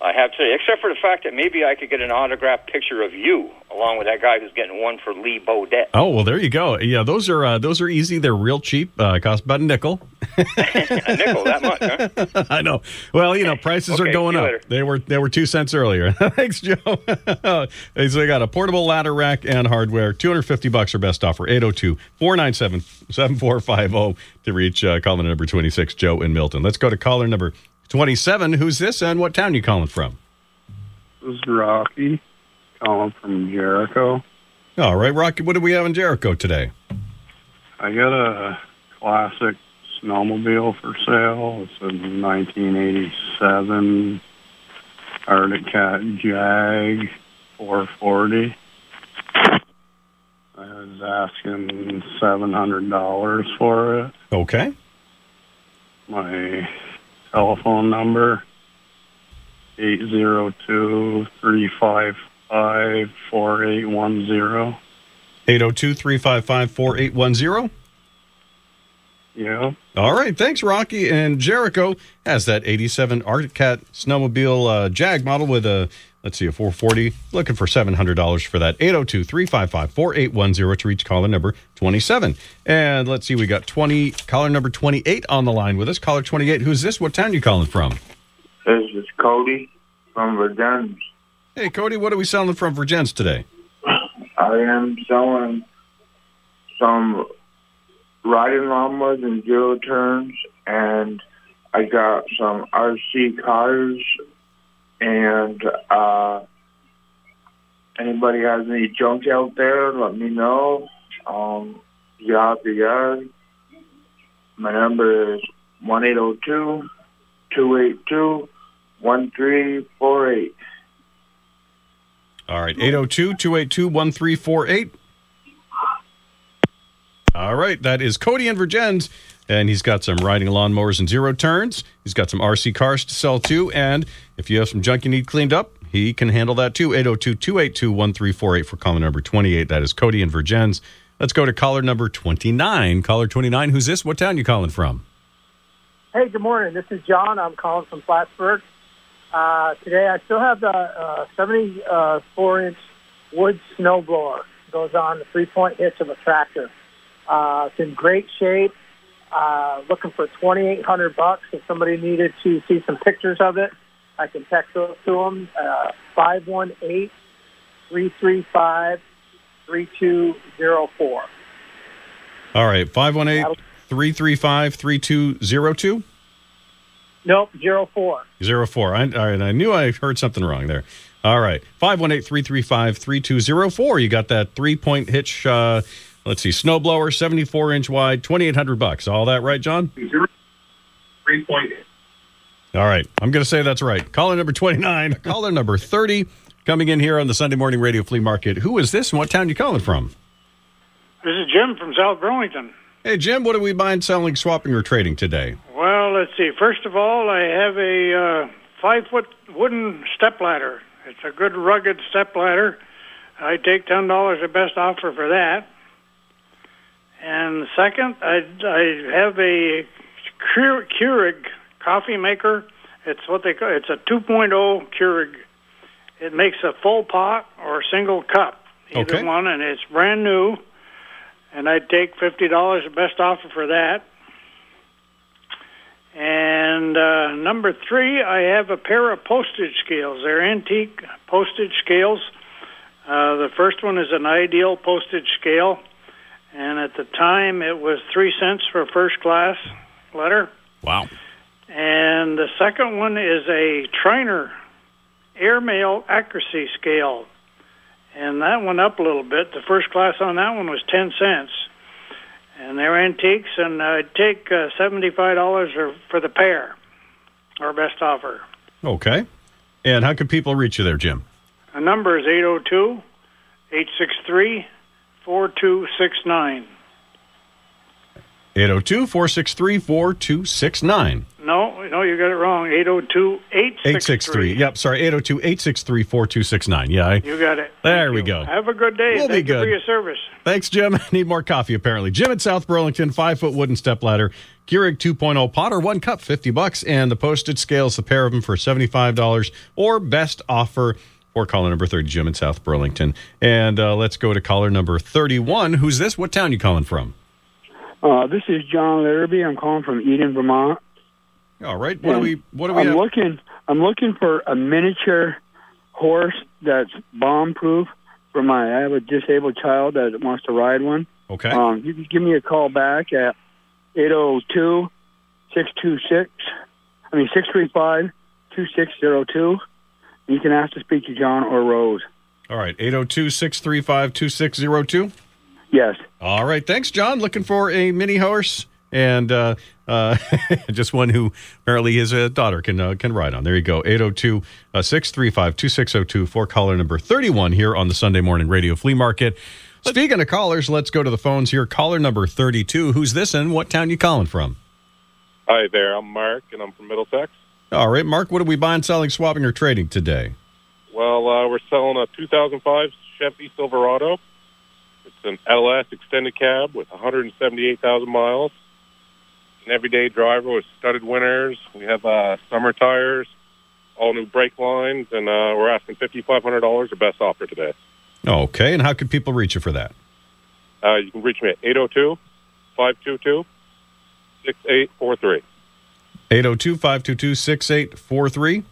Speaker 32: I have today, except for the fact that maybe I could get an autographed picture of you along with that guy who's getting one for Lee Baudet.
Speaker 2: Oh well, there you go. Yeah, those are uh, those are easy. They're real cheap. Uh, cost about a nickel.
Speaker 32: a nickel, that much, huh?
Speaker 2: I know. Well, you know, prices are going up.
Speaker 32: later.
Speaker 2: They were they were two cents earlier. Thanks, Joe. So we got a portable ladder rack and hardware. 250 bucks or best offer. 802-497-7450 to reach uh, caller number 26, Joe in Milton. Let's go to caller number 27. Who's this and what town you calling from?
Speaker 33: This is Rocky calling from Jericho.
Speaker 2: All right, Rocky, what do we have in Jericho today?
Speaker 33: I got a classic snowmobile for sale. It's a 1987 Arctic Cat Jag 440. I was asking $700 for it.
Speaker 2: Okay.
Speaker 33: My telephone number 802-355-4810.
Speaker 2: 802-355-4810.
Speaker 33: Yeah.
Speaker 2: All right, thanks, Rocky. And Jericho has that 87 Arctic Cat snowmobile uh, Jag model with a, let's see, a 440. Looking for $700 for that. 802 355 4810 to reach caller number 27. And let's see, we got 20, caller number 28 on the line with us. Caller 28, who's this? What town you calling from?
Speaker 27: This is Cody from Vergennes.
Speaker 2: Hey, Cody, what are we selling from Vergennes today?
Speaker 27: I am selling some riding lawnmowers and zero turns, and I got some RC cars. And uh, anybody has any junk out there, let me know. Um, yada. My number is one eight zero two two eight two one three four eight.
Speaker 2: All right, 802 282 1348. All right, that is Cody and Vergennes. And he's got some riding lawnmowers and zero turns. He's got some RC cars to sell too. And if you have some junk you need cleaned up, he can handle that too. 802 282 1348 for caller number 28. That is Cody and Vergennes. Let's go to caller number 29. Caller 29, who's this? What town you calling from?
Speaker 34: Hey, good morning. This is John. I'm calling from Plattsburgh. Uh, today, I still have the uh, 74 inch wood snowblower. Goes on the three point hitch of a tractor. Uh, it's in great shape. Uh, looking for 2,800 bucks. If somebody needed to see some pictures of it, I can text those to them. Uh, 518 335 3204.
Speaker 2: All right, 518 335 3202?
Speaker 34: Nope, zero four.
Speaker 2: Zero four. I, all right, I knew I heard something wrong there. All right. 518 335 3204. You got that three point hitch, uh, let's see, snowblower, 74 inch wide, 2800 bucks. All that right, John?
Speaker 27: Three point.
Speaker 2: All right. I'm going to say that's right. Caller number 29, caller number 30 coming in here on the Sunday Morning Radio Flea Market. Who is this and what town you calling from?
Speaker 29: This is Jim from South Burlington.
Speaker 2: Hey, Jim, what are we buying, selling, swapping, or trading today?
Speaker 29: Well, let's see. First of all, I have a uh, five foot wooden step ladder. It's a good rugged step ladder. I take ten dollars the best offer for that. And second, I, I have a Keur- Keurig coffee maker. It's what they call it's a 2.0 Keurig. It makes a full pot or a single cup, either
Speaker 2: Okay.
Speaker 29: one, and it's brand new. And I'd take fifty dollars the best offer for that. And uh, number three, I have a pair of postage scales. They're antique postage scales. Uh, the first one is an ideal postage scale, and at the time it was three cents for a first class letter.
Speaker 2: Wow.
Speaker 29: And the second one is a Triner airmail accuracy scale, and that went up a little bit. The first class on that one was ten cents, and they're antiques. And I'd take uh, seventy-five dollars for the pair, our best offer.
Speaker 2: Okay. And how can people reach you there, Jim?
Speaker 29: The number is 802 863 4269.
Speaker 2: 802 463 4269.
Speaker 29: No, no, you got it wrong. 802 863.
Speaker 2: 863. Yep, sorry, 802 863 4269. Yeah, I,
Speaker 29: You got it.
Speaker 2: there we go.
Speaker 29: Have a good day.
Speaker 2: We'll be
Speaker 29: Thank you
Speaker 2: good.
Speaker 29: for your service.
Speaker 2: Thanks, Jim. Need more coffee, apparently. Jim at South Burlington, five foot wooden step ladder, Keurig 2.0 potter, one cup, 50 bucks, and the postage scales, the pair of them for $75 or best offer for caller number 30, Jim in South Burlington. And uh, let's go to caller number 31. Who's this? What town you calling from?
Speaker 35: Uh, this is John Larrabee. I'm calling from Eden, Vermont.
Speaker 2: All right. What do we what do we
Speaker 35: I'm
Speaker 2: have?
Speaker 35: looking. I'm looking for a miniature horse that's bomb proof for my. I have a disabled child that wants to ride one.
Speaker 2: Okay.
Speaker 35: Um, you can give me a call back at 802 626. I mean 635 2602. You can ask to speak to John or Rose.
Speaker 2: All right. 802-635-2602.
Speaker 35: Yes.
Speaker 2: All right. Thanks, John. Looking for a mini horse and uh, uh, just one who apparently his uh, daughter can uh, can ride on. There you go. 802 635 2602 for caller number 31 here on the Sunday Morning Radio Flea Market. Speaking of callers, let's go to the phones here. Caller number 32. Who's this and what town you calling from?
Speaker 36: Hi there, I'm Mark, and I'm from Middlesex.
Speaker 2: All right, Mark, what are we buying, selling, swapping, or trading today?
Speaker 36: Well, uh, we're selling a 2005 Chevy Silverado. It's an LS extended cab with 178,000 miles. An everyday driver with studded winners. We have uh, summer tires, all new brake lines, and uh, we're asking $5,500 the best offer today.
Speaker 2: Okay, and how can people reach you for that?
Speaker 36: Uh, you can reach me at 802 522 6843.
Speaker 2: 802 522 6843.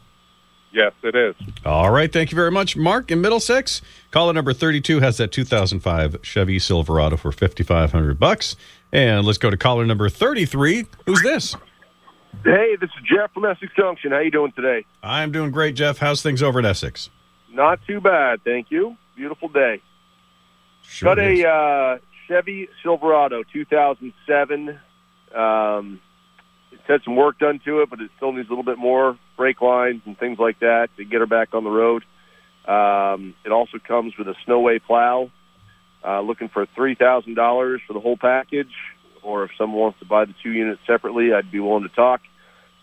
Speaker 36: Yes, it is.
Speaker 2: All right. Thank you very much, Mark in Middlesex. Caller number 32 has that 2005 Chevy Silverado for 5500 bucks. And let's go to caller number 33. Who's this?
Speaker 27: Hey, this is Jeff from Essex Junction. How you doing today?
Speaker 2: I'm doing great, Jeff. How's things over in Essex?
Speaker 27: Not too bad, thank you. Beautiful day.
Speaker 2: Sure
Speaker 27: Got a uh, Chevy Silverado 2007. Um, it's had some work done to it, but it still needs a little bit more brake lines and things like that to get her back on the road. Um, it also comes with a Snoway plow. Uh, looking for three thousand dollars for the whole package, or if someone wants to buy the two units separately, I'd be willing to talk.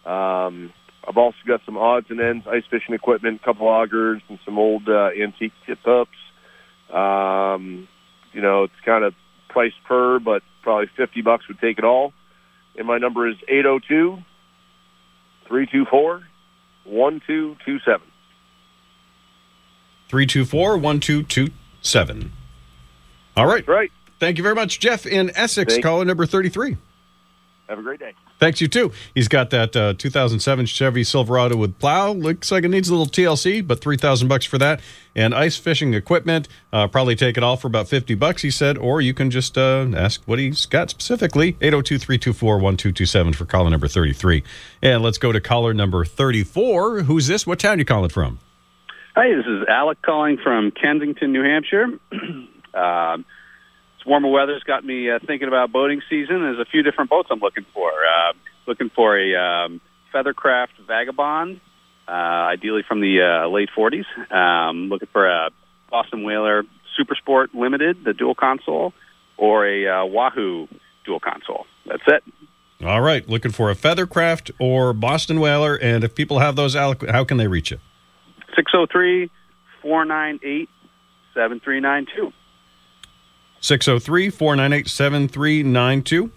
Speaker 27: Um, I've also got some odds and ends, ice fishing equipment, a couple augers, and some old uh, antique tip ups. Um, you know, it's kind of priced per, but probably 50 bucks would take it all. And my number is 802 324 1227.
Speaker 2: 324 1227. All right.
Speaker 27: right.
Speaker 2: Thank you very much, Jeff in Essex.
Speaker 27: Thank-
Speaker 2: Caller number 33.
Speaker 27: Have a great day.
Speaker 2: Thanks, you too. He's got that uh, 2007 Chevy Silverado with plow. Looks like it needs a little TLC, but 3000 bucks for that. And ice fishing equipment. Uh, probably take it all for about 50 bucks, he said. Or you can just uh, ask what he's got specifically. 802 324 1227 for caller number 33. And let's go to caller number 34. Who's this? What town you calling from?
Speaker 37: Hi, this is Alec calling from Kensington, New Hampshire. um, warmer weather's got me uh, thinking about boating season. There's a few different boats I'm looking for. Uh, looking for a um, Feathercraft Vagabond, uh, ideally from the uh, late 40s. Um, looking for a Boston Whaler Super Sport Limited, the dual console, or a uh, Wahoo dual console. That's it.
Speaker 2: All right. Looking for a Feathercraft or Boston Whaler. And if people have those, how can they reach you?
Speaker 37: 603 498 7392.
Speaker 2: 603 498 7392.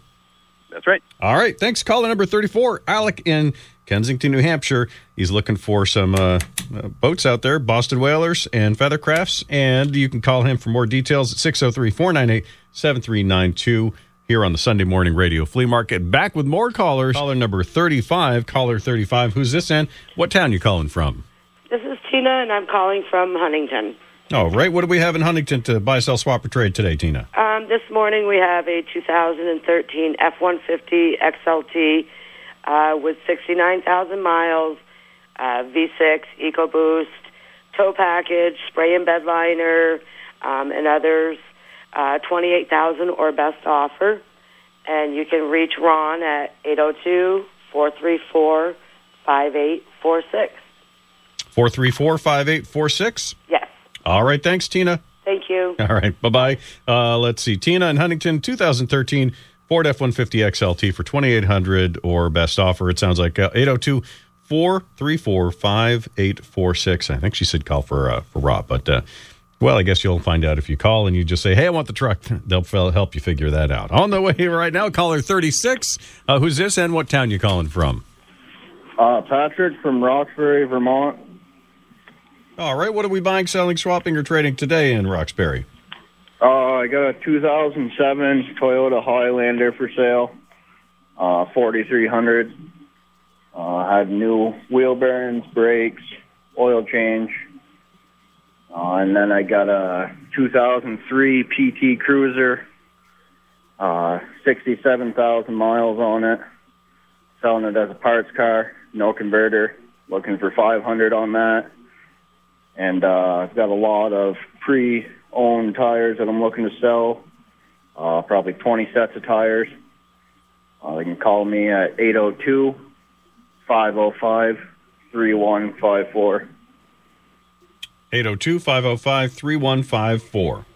Speaker 37: That's right.
Speaker 2: All right. Thanks. Caller number 34, Alec in Kensington, New Hampshire. He's looking for some uh, uh, boats out there, Boston Whalers and Feathercrafts. And you can call him for more details at 603 498 7392 here on the Sunday Morning Radio Flea Market. Back with more callers. Caller number 35, caller 35. Who's this and what town you calling from?
Speaker 38: This is Tina, and I'm calling from Huntington.
Speaker 2: All right. What do we have in Huntington to buy, sell, swap, or trade today, Tina?
Speaker 38: Um, this morning we have a 2013 F-150 XLT uh, with 69,000 miles, uh, V6 EcoBoost, tow package, spray and bed liner, um, and others. Uh, 28,000 or best offer, and you can reach Ron at 802-434-5846.
Speaker 2: 434 5846.
Speaker 38: Yes.
Speaker 2: All right. Thanks, Tina.
Speaker 38: Thank you.
Speaker 2: All right. Bye bye. Uh, let's see. Tina in Huntington, 2013 Ford F 150 XLT for 2800 or best offer. It sounds like 802 434 5846. I think she said call for, uh, for Rob, but. Uh, well, I guess you'll find out if you call and you just say, "Hey, I want the truck." They'll help you figure that out. On the way right now, caller thirty-six. Uh, who's this and what town you calling from?
Speaker 39: Uh, Patrick from Roxbury, Vermont.
Speaker 2: All right, what are we buying, selling, swapping, or trading today in Roxbury?
Speaker 39: Uh, I got a 2007 Toyota Highlander for sale, uh, 4300. Uh, had new wheel bearings, brakes, oil change. Uh, and then I got a 2003 PT Cruiser, uh, 67,000 miles on it. Selling it as a parts car, no converter. Looking for 500 on that. And uh, I've got a lot of pre-owned tires that I'm looking to sell. Uh, probably 20 sets of tires. Uh, they can call me at 802 505 3154.
Speaker 2: 802 505 3154.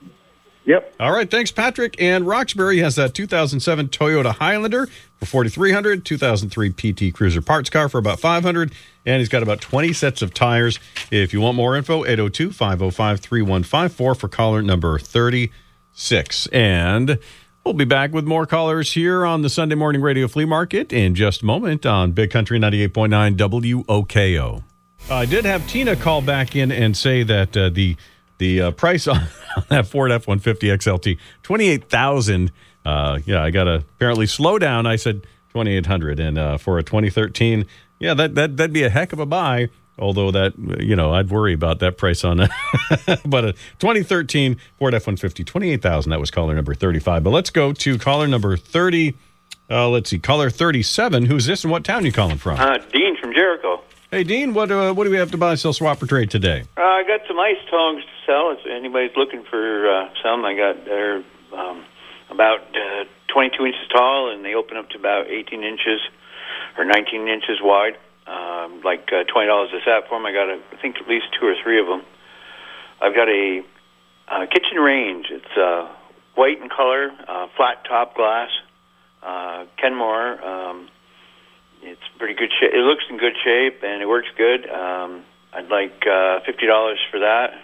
Speaker 39: Yep.
Speaker 2: All right. Thanks, Patrick. And Roxbury has that 2007 Toyota Highlander for 4300 2003 PT Cruiser parts car for about 500 and he's got about 20 sets of tires. If you want more info, 802 505 3154 for caller number 36. And we'll be back with more callers here on the Sunday Morning Radio Flea Market in just a moment on Big Country 98.9 WOKO. I did have Tina call back in and say that uh, the the uh, price on, that Ford F one fifty XLT twenty eight thousand. Uh, yeah, I got to apparently slow down. I said twenty eight hundred, and uh, for a twenty thirteen, yeah, that that that'd be a heck of a buy. Although that you know, I'd worry about that price on it. but a 2013 Ford F150, 28,000. That was caller number 35. But let's go to caller number 30. Uh, let's see, caller 37. Who's this and what town you calling from?
Speaker 40: Uh, Dean from Jericho.
Speaker 2: Hey, Dean, what uh, what do we have to buy, sell, swap, or trade today?
Speaker 40: Uh, I got some ice tongs to sell. If anybody's looking for uh, some, I got they're um, about uh, 22 inches tall, and they open up to about 18 inches or 19 inches wide. Um, like uh, twenty dollars a set for them. I got, a, I think, at least two or three of them. I've got a uh, kitchen range. It's white in color, flat top glass. Kenmore. Um, it's pretty good shape. It looks in good shape and it works good. Um, I'd like uh, fifty dollars for that.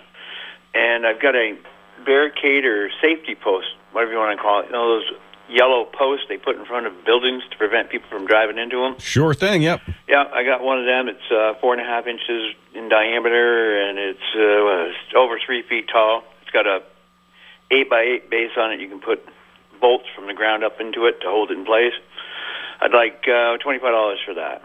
Speaker 40: And I've got a barricade or safety post, whatever you want to call it. You know those yellow posts they put in front of buildings to prevent people from driving into them.
Speaker 2: Sure thing. Yep.
Speaker 40: Yeah, I got one of them. It's uh, four and a half inches in diameter and it's, uh, it's over three feet tall. It's got a eight by eight base on it. You can put bolts from the ground up into it to hold it in place. I'd like uh, twenty five dollars for that.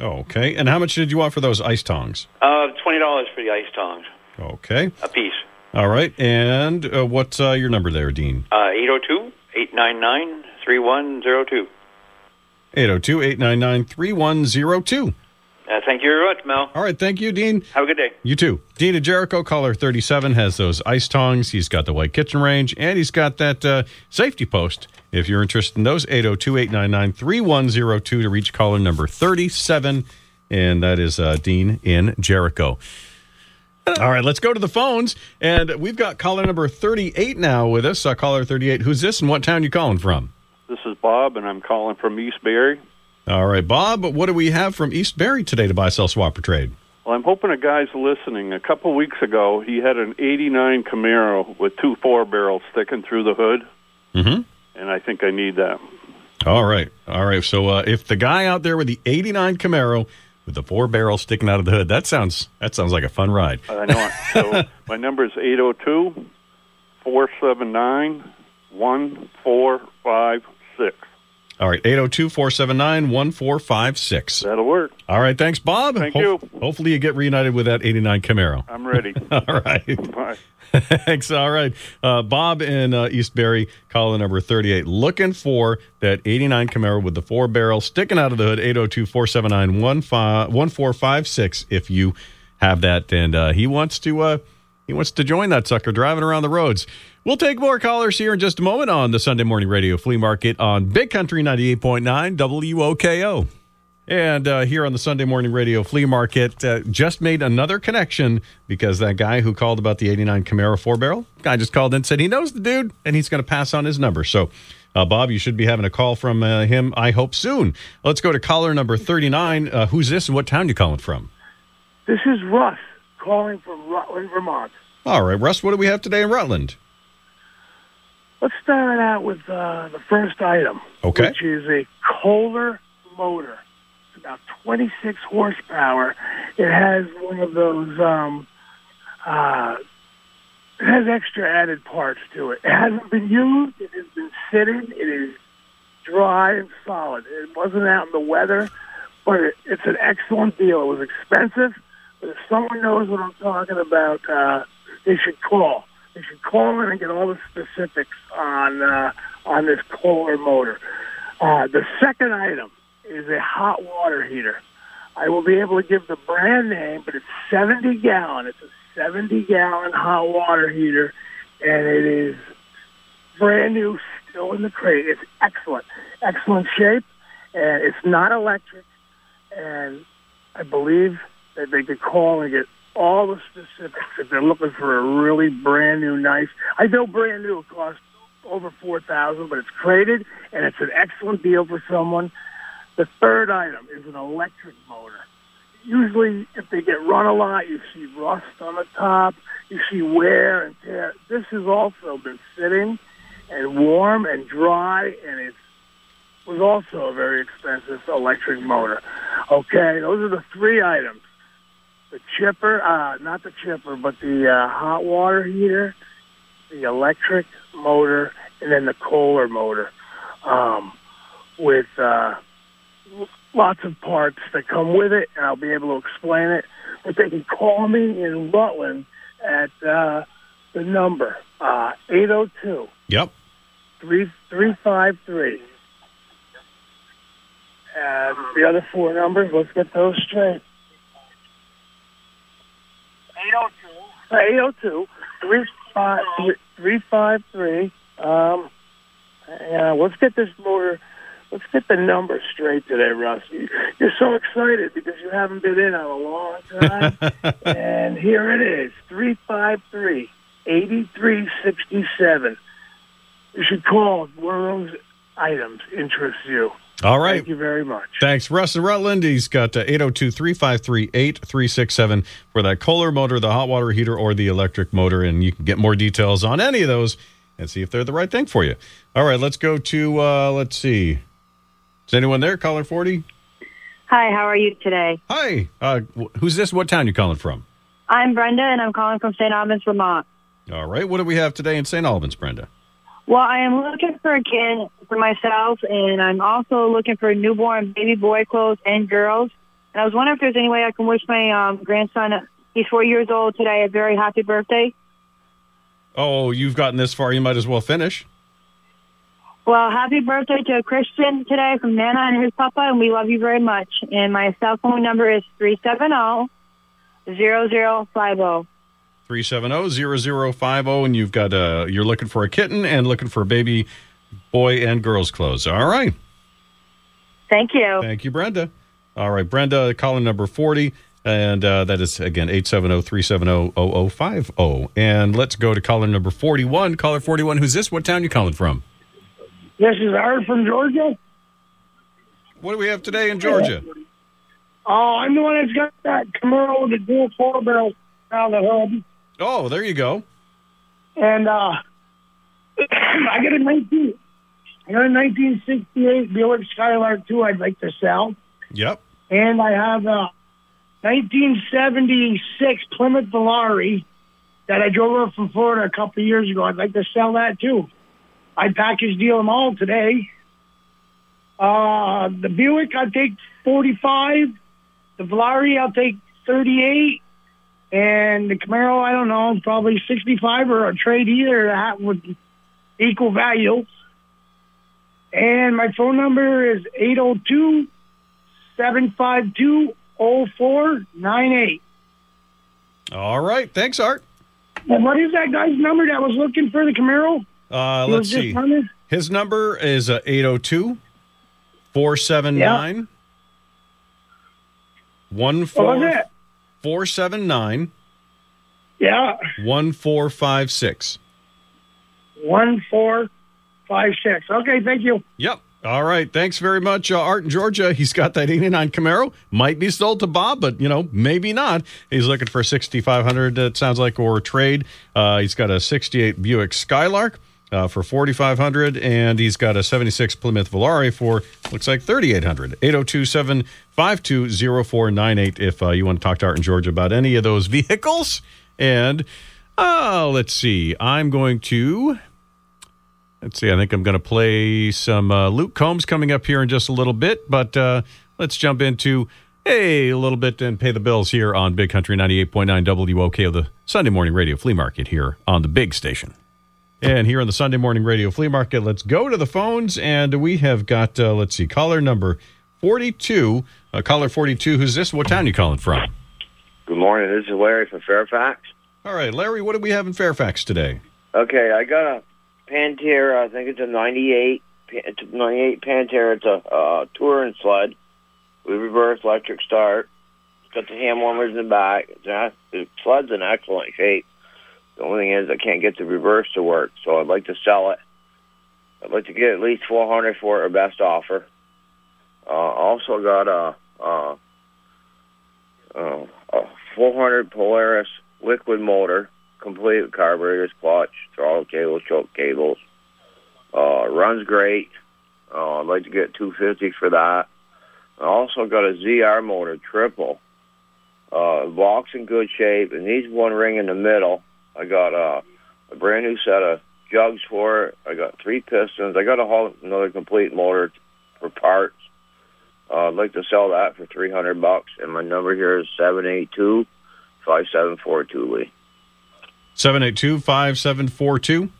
Speaker 2: Okay. And how much did you want for those ice tongs?
Speaker 40: Uh, twenty dollars for the ice tongs
Speaker 2: Okay.
Speaker 40: a piece.
Speaker 2: All right. And uh, what's uh, your number there, Dean?
Speaker 40: Uh, 802-899-3102.
Speaker 2: 802 899 3102.
Speaker 40: Uh, thank you very much, Mel.
Speaker 2: All right. Thank you, Dean.
Speaker 40: Have a good day.
Speaker 2: You too. Dean of Jericho, caller 37, has those ice tongs. He's got the white kitchen range, and he's got that uh, safety post. If you're interested in those, 802 899 3102 to reach caller number 37. And that is uh, Dean in Jericho. All right, let's go to the phones. And we've got caller number 38 now with us. Uh, caller 38, who's this and what town you calling from?
Speaker 41: This is Bob, and I'm calling from East Barre.
Speaker 2: All right, Bob, what do we have from East Barre today to buy, sell, swap, or trade?
Speaker 41: Well, I'm hoping a guy's listening. A couple weeks ago, he had an 89 Camaro with two four barrels sticking through the hood,
Speaker 2: Mm-hmm.
Speaker 41: and I think I need that.
Speaker 2: All right. All right. So uh, if the guy out there with the 89 Camaro with the four barrels sticking out of the hood, that sounds that sounds like a fun ride.
Speaker 41: I know. it. so my number is 802 479 1456.
Speaker 2: All right. 802 479 1456.
Speaker 41: That'll work.
Speaker 2: All right. Thanks, Bob.
Speaker 41: Thank
Speaker 2: you. Hopefully you get reunited with that 89 Camaro.
Speaker 41: I'm ready.
Speaker 2: All right.
Speaker 41: Bye.
Speaker 2: Thanks. All right. Uh, Bob in uh, East Barre, caller number 38, looking for that 89 Camaro with the four barrel sticking out of the hood, 802 479 1456 if you have that. And uh, he wants to. He wants to join that sucker driving around the roads. We'll take more callers here in just a moment on the Sunday Morning Radio Flea Market on Big Country 98.9 WOKO. And uh, here on the Sunday Morning Radio Flea Market, uh, just made another connection because that guy who called about the 89 Camaro 4 barrel, guy just called in and said he knows the dude and he's going to pass on his number. So, uh, Bob, you should be having a call from uh, him, I hope, soon. Let's go to caller number 39. Uh, who's this and what town you calling from?
Speaker 42: This is Russ calling from Rutland, Vermont.
Speaker 2: All right, Russ, what do we have today in Rutland?
Speaker 42: Let's start out with uh, the first item,
Speaker 2: Okay.
Speaker 42: which is a Kohler motor. It's about 26 horsepower. It has one of those um, uh, it has extra added parts to it. It hasn't been used. It has been sitting. It is dry and solid. It wasn't out in the weather, but it, it's an excellent deal. It was expensive, if someone knows what I'm talking about, uh, they should call. They should call in and get all the specifics on uh, on this Kohler motor. Uh, the second item is a hot water heater. I will be able to give the brand name, but it's 70 gallon. It's a 70 gallon hot water heater, and it is brand new, still in the crate. It's excellent, excellent shape, and it's not electric. And I believe they could call and get all the specifics if they're looking for a really brand new knife. I know brand new it costs over four thousand, but it's crated and it's an excellent deal for someone. The third item is an electric motor. Usually, if they get run a lot, you see rust on the top, you see wear and tear. This has also been sitting and warm and dry, and it was also a very expensive electric motor. Okay, those are the three items the chipper, uh, not the chipper, but the uh, hot water heater, the electric motor, and then the Kohler motor, um, with uh, lots of parts that come with it, and I'll be able to explain it. But they can call me in Rutland at uh, the number uh, 802
Speaker 2: Yep.
Speaker 42: 3353. And the other four numbers, let's get those straight. 802 353. Um, yeah, let's get this motor, let's get the number straight today, Russ. You- You're so excited because you haven't been in in a long time. and here it is 353 8367. You should call if one of those items interests you.
Speaker 2: All right.
Speaker 42: Thank you very much.
Speaker 2: Thanks. Russ in Rutland, he's got uh, 802 353 8367 for that Kohler motor, the hot water heater, or the electric motor. And you can get more details on any of those and see if they're the right thing for you. All right, let's go to, uh, let's see. Is anyone there? Caller 40?
Speaker 43: Hi, how are you today?
Speaker 2: Hi. Uh, who's this? What town you calling from?
Speaker 43: I'm Brenda, and I'm calling from St. Albans, Vermont.
Speaker 2: All right. What do we have today in St. Albans, Brenda?
Speaker 43: Well, I am looking for a kid for myself, and I'm also looking for newborn baby boy clothes and girls. And I was wondering if there's any way I can wish my um, grandson, he's four years old today, a very happy birthday.
Speaker 2: Oh, you've gotten this far. You might as well finish.
Speaker 43: Well, happy birthday to Christian today from Nana and his papa, and we love you very much. And my cell phone number is 370 0050.
Speaker 2: 370-0050 and you've got a you're looking for a kitten and looking for baby boy and girls clothes. All right.
Speaker 43: Thank you.
Speaker 2: Thank you, Brenda. All right, Brenda, caller number 40 and uh, that is again oh, 870-370-0050. And let's go to caller number 41. Caller 41, who's this? What town you calling from?
Speaker 42: This is Art from Georgia.
Speaker 2: What do we have today in Georgia?
Speaker 42: Oh, I'm the one that's got that Camaro with the dual four barrel around the hood.
Speaker 2: Oh, there you go.
Speaker 42: And uh, I got a 19, I got a 1968 Buick Skylark 2 I'd like to sell.
Speaker 2: Yep.
Speaker 42: And I have a 1976 Plymouth Volare that I drove over from Florida a couple of years ago. I'd like to sell that too. I package deal them all today. Uh, the Buick, I'll take 45. The Volare, I'll take 38. And the Camaro, I don't know, probably 65 or a trade either that would equal value. And my phone number is 802 752 0498.
Speaker 2: All right. Thanks, Art.
Speaker 42: And what is that guy's number that was looking for the Camaro?
Speaker 2: Uh, let's see.
Speaker 42: running?
Speaker 2: His number is uh, 802 479
Speaker 42: What was it?
Speaker 2: 479
Speaker 42: Yeah,
Speaker 2: 1456.
Speaker 42: 1456. Okay, thank you.
Speaker 2: Yep. All right. Thanks very much, uh, Art in Georgia. He's got that 89 Camaro. Might be sold to Bob, but, you know, maybe not. He's looking for 6500 it sounds like, or trade. Uh, he's got a 68 Buick Skylark. Uh, for 4500 and he's got a 76 Plymouth Volare for looks like 3800 8027 520498 if uh, you want to talk to Art in Georgia about any of those vehicles and Oh, let's see. I'm going to. Let's see. I think I'm going to play some uh, Luke Combs coming up here in just a little bit, but uh, let's jump into hey, a little bit and pay the bills here on Big Country 98.9 WOKO, the Sunday morning radio flea market here on the big station. And here on the Sunday morning radio flea market, let's go to the phones. And we have got, uh, let's see, caller number 42. Uh, caller 42, who's this? What town you calling from?
Speaker 44: Good morning. This is Larry from Fairfax.
Speaker 2: All right, Larry, what do we have in Fairfax today?
Speaker 44: Okay, I got a Pantera. I think it's a 98, 98 Pantera. It's a uh, touring sled with reverse electric start. It's got the hand warmers in the back. It's the sled's in excellent shape. The only thing is I can't get the reverse to work, so I'd like to sell it. I'd like to get at least 400 for or best offer. Uh, also got a, uh, a 400 Polaris liquid motor, complete with carburetors, clutch, throttle cable, choke cables. Uh, runs great. Uh, I'd like to get 250 for that. I also got a ZR motor triple. Uh, box in good shape. It needs one ring in the middle. I got uh, a brand new set of jugs for it. I got three pistons. I got a whole another complete motor for parts. Uh, I'd like to sell that for three hundred bucks, and my number here is seven eight two five seven four two Lee.
Speaker 2: 782 5742.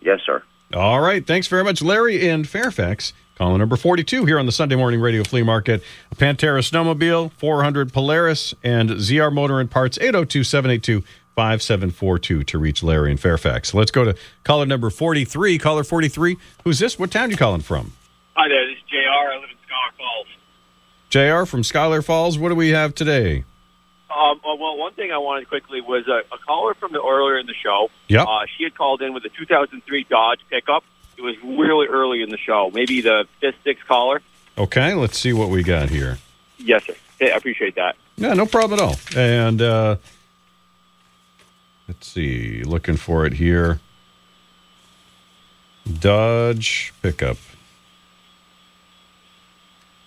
Speaker 44: Yes, sir.
Speaker 2: All right. Thanks very much, Larry in Fairfax. Calling number 42 here on the Sunday Morning Radio Flea Market. A Pantera Snowmobile, 400 Polaris, and ZR Motor and Parts, 802 782 5742 to reach Larry in Fairfax. Let's go to caller number 43. Caller 43. Who's this? What town you calling from?
Speaker 14: Hi there, this is JR. I live in Schuyler Falls.
Speaker 2: JR from Schuyler Falls. What do we have today?
Speaker 14: Um, uh, well, one thing I wanted quickly was a, a caller from the earlier in the show.
Speaker 2: Yep.
Speaker 14: Uh, she had called in with a 2003 Dodge pickup. It was really early in the show, maybe the fifth, sixth caller.
Speaker 2: Okay, let's see what we got here.
Speaker 14: Yes, sir. Hey, I appreciate that.
Speaker 2: Yeah, no problem at all. And uh, let's see, looking for it here. Dodge pickup.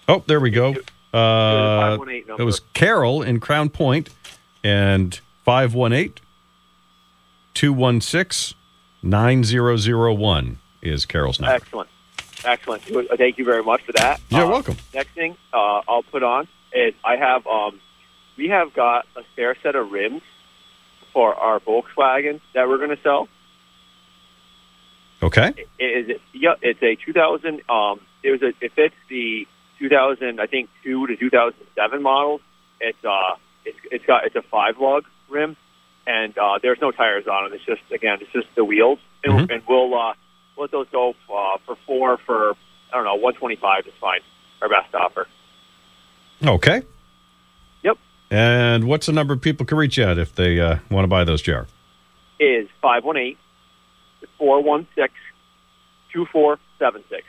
Speaker 2: Oh, there we go. Uh, it was Carol in Crown Point and 518 216 9001 is Carol's number.
Speaker 14: Excellent. Excellent. Thank you very much for that.
Speaker 2: You're
Speaker 14: Uh,
Speaker 2: welcome.
Speaker 14: Next thing uh, I'll put on is I have um, we have got a spare set of rims for our Volkswagen that we're going to sell.
Speaker 2: Okay.
Speaker 14: It is it, yeah, it's a 2000. Um, it was a it fits the 2000 I think two to 2007 models. It's uh it's it's got it's a five lug rim, and uh, there's no tires on it. It's just again it's just the wheels, and, and we'll uh, let those go uh, for four for I don't know 125 is fine. Our best offer.
Speaker 2: Okay.
Speaker 14: Yep.
Speaker 2: And what's the number of people can reach out if they uh, want to buy those jar?
Speaker 14: Is 518 416 2476.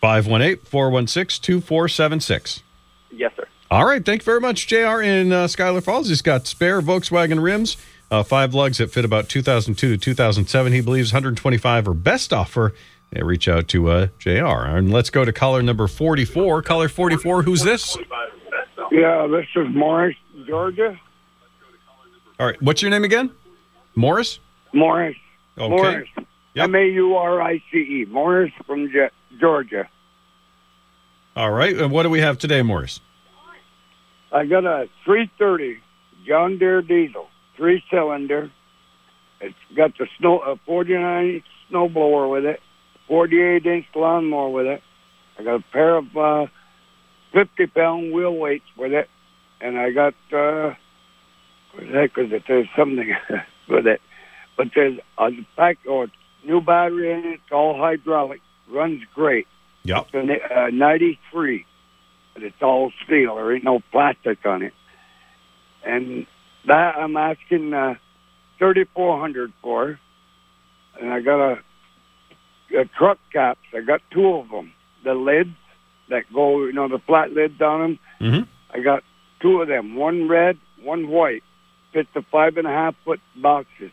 Speaker 2: 518 416 2476.
Speaker 14: Yes, sir.
Speaker 2: All right. Thank you very much, JR in uh, Schuyler Falls. He's got spare Volkswagen rims, uh, five lugs that fit about 2002 to 2007. He believes 125 are best offer. Yeah, reach out to uh, JR. And let's go to caller number 44. Caller 44, who's this?
Speaker 45: Yeah, this is Maurice, Georgia.
Speaker 2: All right. What's your name again? Maurice?
Speaker 45: Maurice.
Speaker 2: Okay.
Speaker 45: Maurice. M A U R I C E. Maurice from Je- Georgia.
Speaker 2: All right. And what do we have today, Maurice?
Speaker 45: I got a 330 John Deere diesel, three cylinder. It's got the snow a 49 inch snow blower with it, 48 inch lawnmower with it. I got a pair of uh, 50 pound wheel weights with it, and I got uh, what is that? Because there's something with it, but there's a pack or new battery in it. It's all hydraulic, runs great.
Speaker 2: Yep.
Speaker 45: It's a uh, 93 but it's all steel. There ain't no plastic on it. And that I'm asking uh, thirty four hundred for. And I got a, a truck caps. I got two of them. The lids that go, you know, the flat lids on them.
Speaker 2: Mm-hmm.
Speaker 45: I got two of them. One red, one white. Fit the five and a half foot boxes.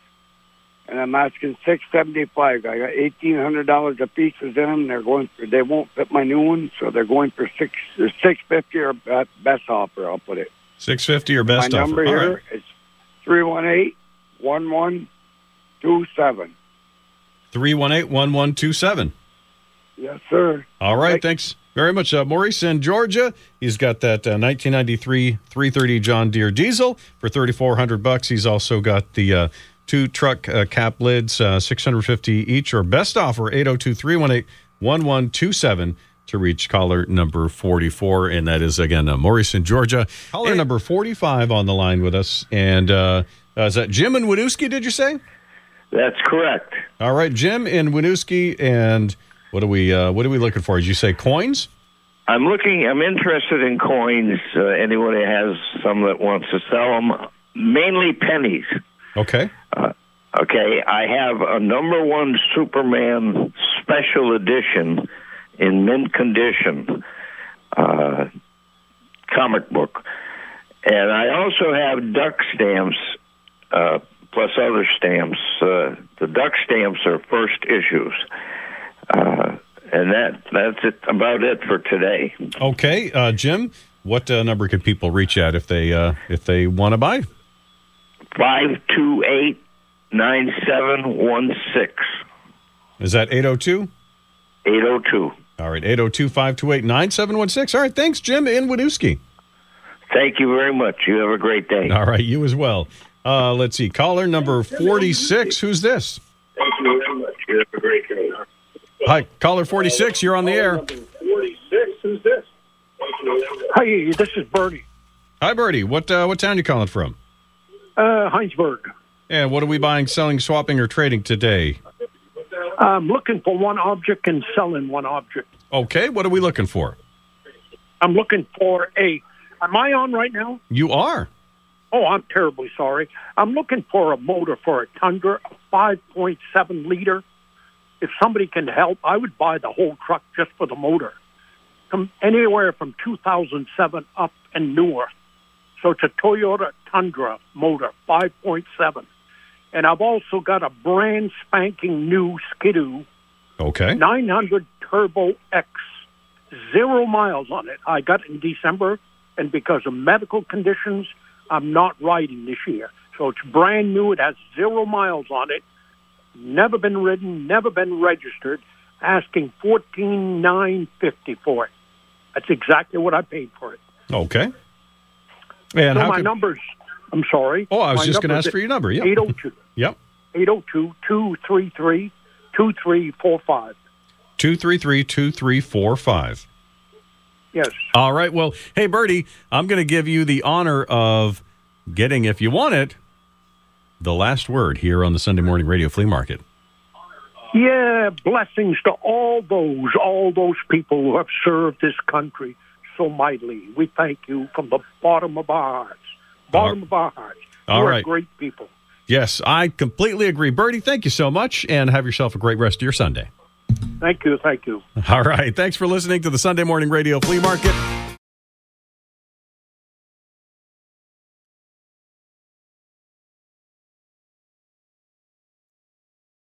Speaker 45: And I'm asking six seventy five. I got eighteen hundred dollars a piece in them. They're going for they won't fit my new one, so they're going for six six fifty or best offer. I'll put it.
Speaker 2: 650 or best
Speaker 45: my
Speaker 2: offer.
Speaker 45: number
Speaker 2: All
Speaker 45: here
Speaker 2: right.
Speaker 45: is three one eight one one
Speaker 46: two seven.
Speaker 2: 318 1127.
Speaker 46: Yes, sir.
Speaker 2: All right, thanks very much. Uh, Maurice in Georgia, he's got that uh, 1993 330 John Deere diesel for 3400 bucks. He's also got the uh, two truck uh, cap lids, uh, 650 each, or best offer 802 318 1127 to reach caller number 44. And that is, again, uh, Maurice in Georgia. Caller number 45 on the line with us. And uh, uh, is that Jim in Winooski, did you say?
Speaker 47: That's correct.
Speaker 2: All right, Jim in Winooski. And what are we, uh, what are we looking for? Did you say coins?
Speaker 47: I'm looking. I'm interested in coins. Uh, anybody has some that wants to sell them, mainly pennies.
Speaker 2: Okay.
Speaker 47: Uh, okay. I have a number one Superman special edition in mint condition uh, comic book, and I also have duck stamps uh, plus other stamps. Uh, the duck stamps are first issues. Uh, and that that's it about it for today.
Speaker 2: Okay, uh, Jim, what uh, number could people reach at if they uh, if they want to buy?
Speaker 47: Five two eight nine seven one six.
Speaker 2: Is that 802?
Speaker 47: 802.
Speaker 2: All right, 802 528 9716. All right, thanks, Jim in Winooski.
Speaker 47: Thank you very much. You have a great day.
Speaker 2: All right, you as well. Uh, let's see, caller number 46. Who's this? Hi, caller 46. You're on the air.
Speaker 47: 46. Who's this?
Speaker 46: Hi, this is Bertie.
Speaker 2: Hi, Bertie. What uh, what town you calling from?
Speaker 46: Uh, Hinesburg.
Speaker 2: And what are we buying, selling, swapping, or trading today?
Speaker 46: I'm looking for one object and selling one object.
Speaker 2: Okay, what are we looking for?
Speaker 46: I'm looking for a. Am I on right now?
Speaker 2: You are.
Speaker 46: Oh, I'm terribly sorry. I'm looking for a motor for a Tundra, a 5.7 liter. If somebody can help, I would buy the whole truck just for the motor. From anywhere from 2007 up and newer. So it's a Toyota Tundra motor, 5.7. And I've also got a brand spanking new Ski-Doo
Speaker 2: Okay.
Speaker 46: 900 Turbo X, zero miles on it. I got it in December, and because of medical conditions, I'm not riding this year. So it's brand new. It has zero miles on it. Never been ridden, never been registered. Asking fourteen nine fifty for it. That's exactly what I paid for it.
Speaker 2: Okay. And
Speaker 46: so
Speaker 2: how
Speaker 46: my
Speaker 2: could-
Speaker 46: numbers. I'm sorry.
Speaker 2: Oh, I was
Speaker 46: My
Speaker 2: just going to ask for your number. Yeah.
Speaker 46: 802
Speaker 2: Yep.
Speaker 46: 802 233 2345.
Speaker 2: 233 2345.
Speaker 46: Yes.
Speaker 2: All right. Well, hey, Bertie, I'm going to give you the honor of getting, if you want it, the last word here on the Sunday Morning Radio Flea Market.
Speaker 46: Yeah, blessings to all those, all those people who have served this country so mightily. We thank you from the bottom of our hearts. Bottom of our hearts.
Speaker 2: All
Speaker 46: You're great people.
Speaker 2: Yes, I completely agree. Bertie, thank you so much, and have yourself a great rest of your Sunday.
Speaker 46: Thank you, thank you.
Speaker 2: All right. Thanks for listening to the Sunday Morning Radio Flea Market.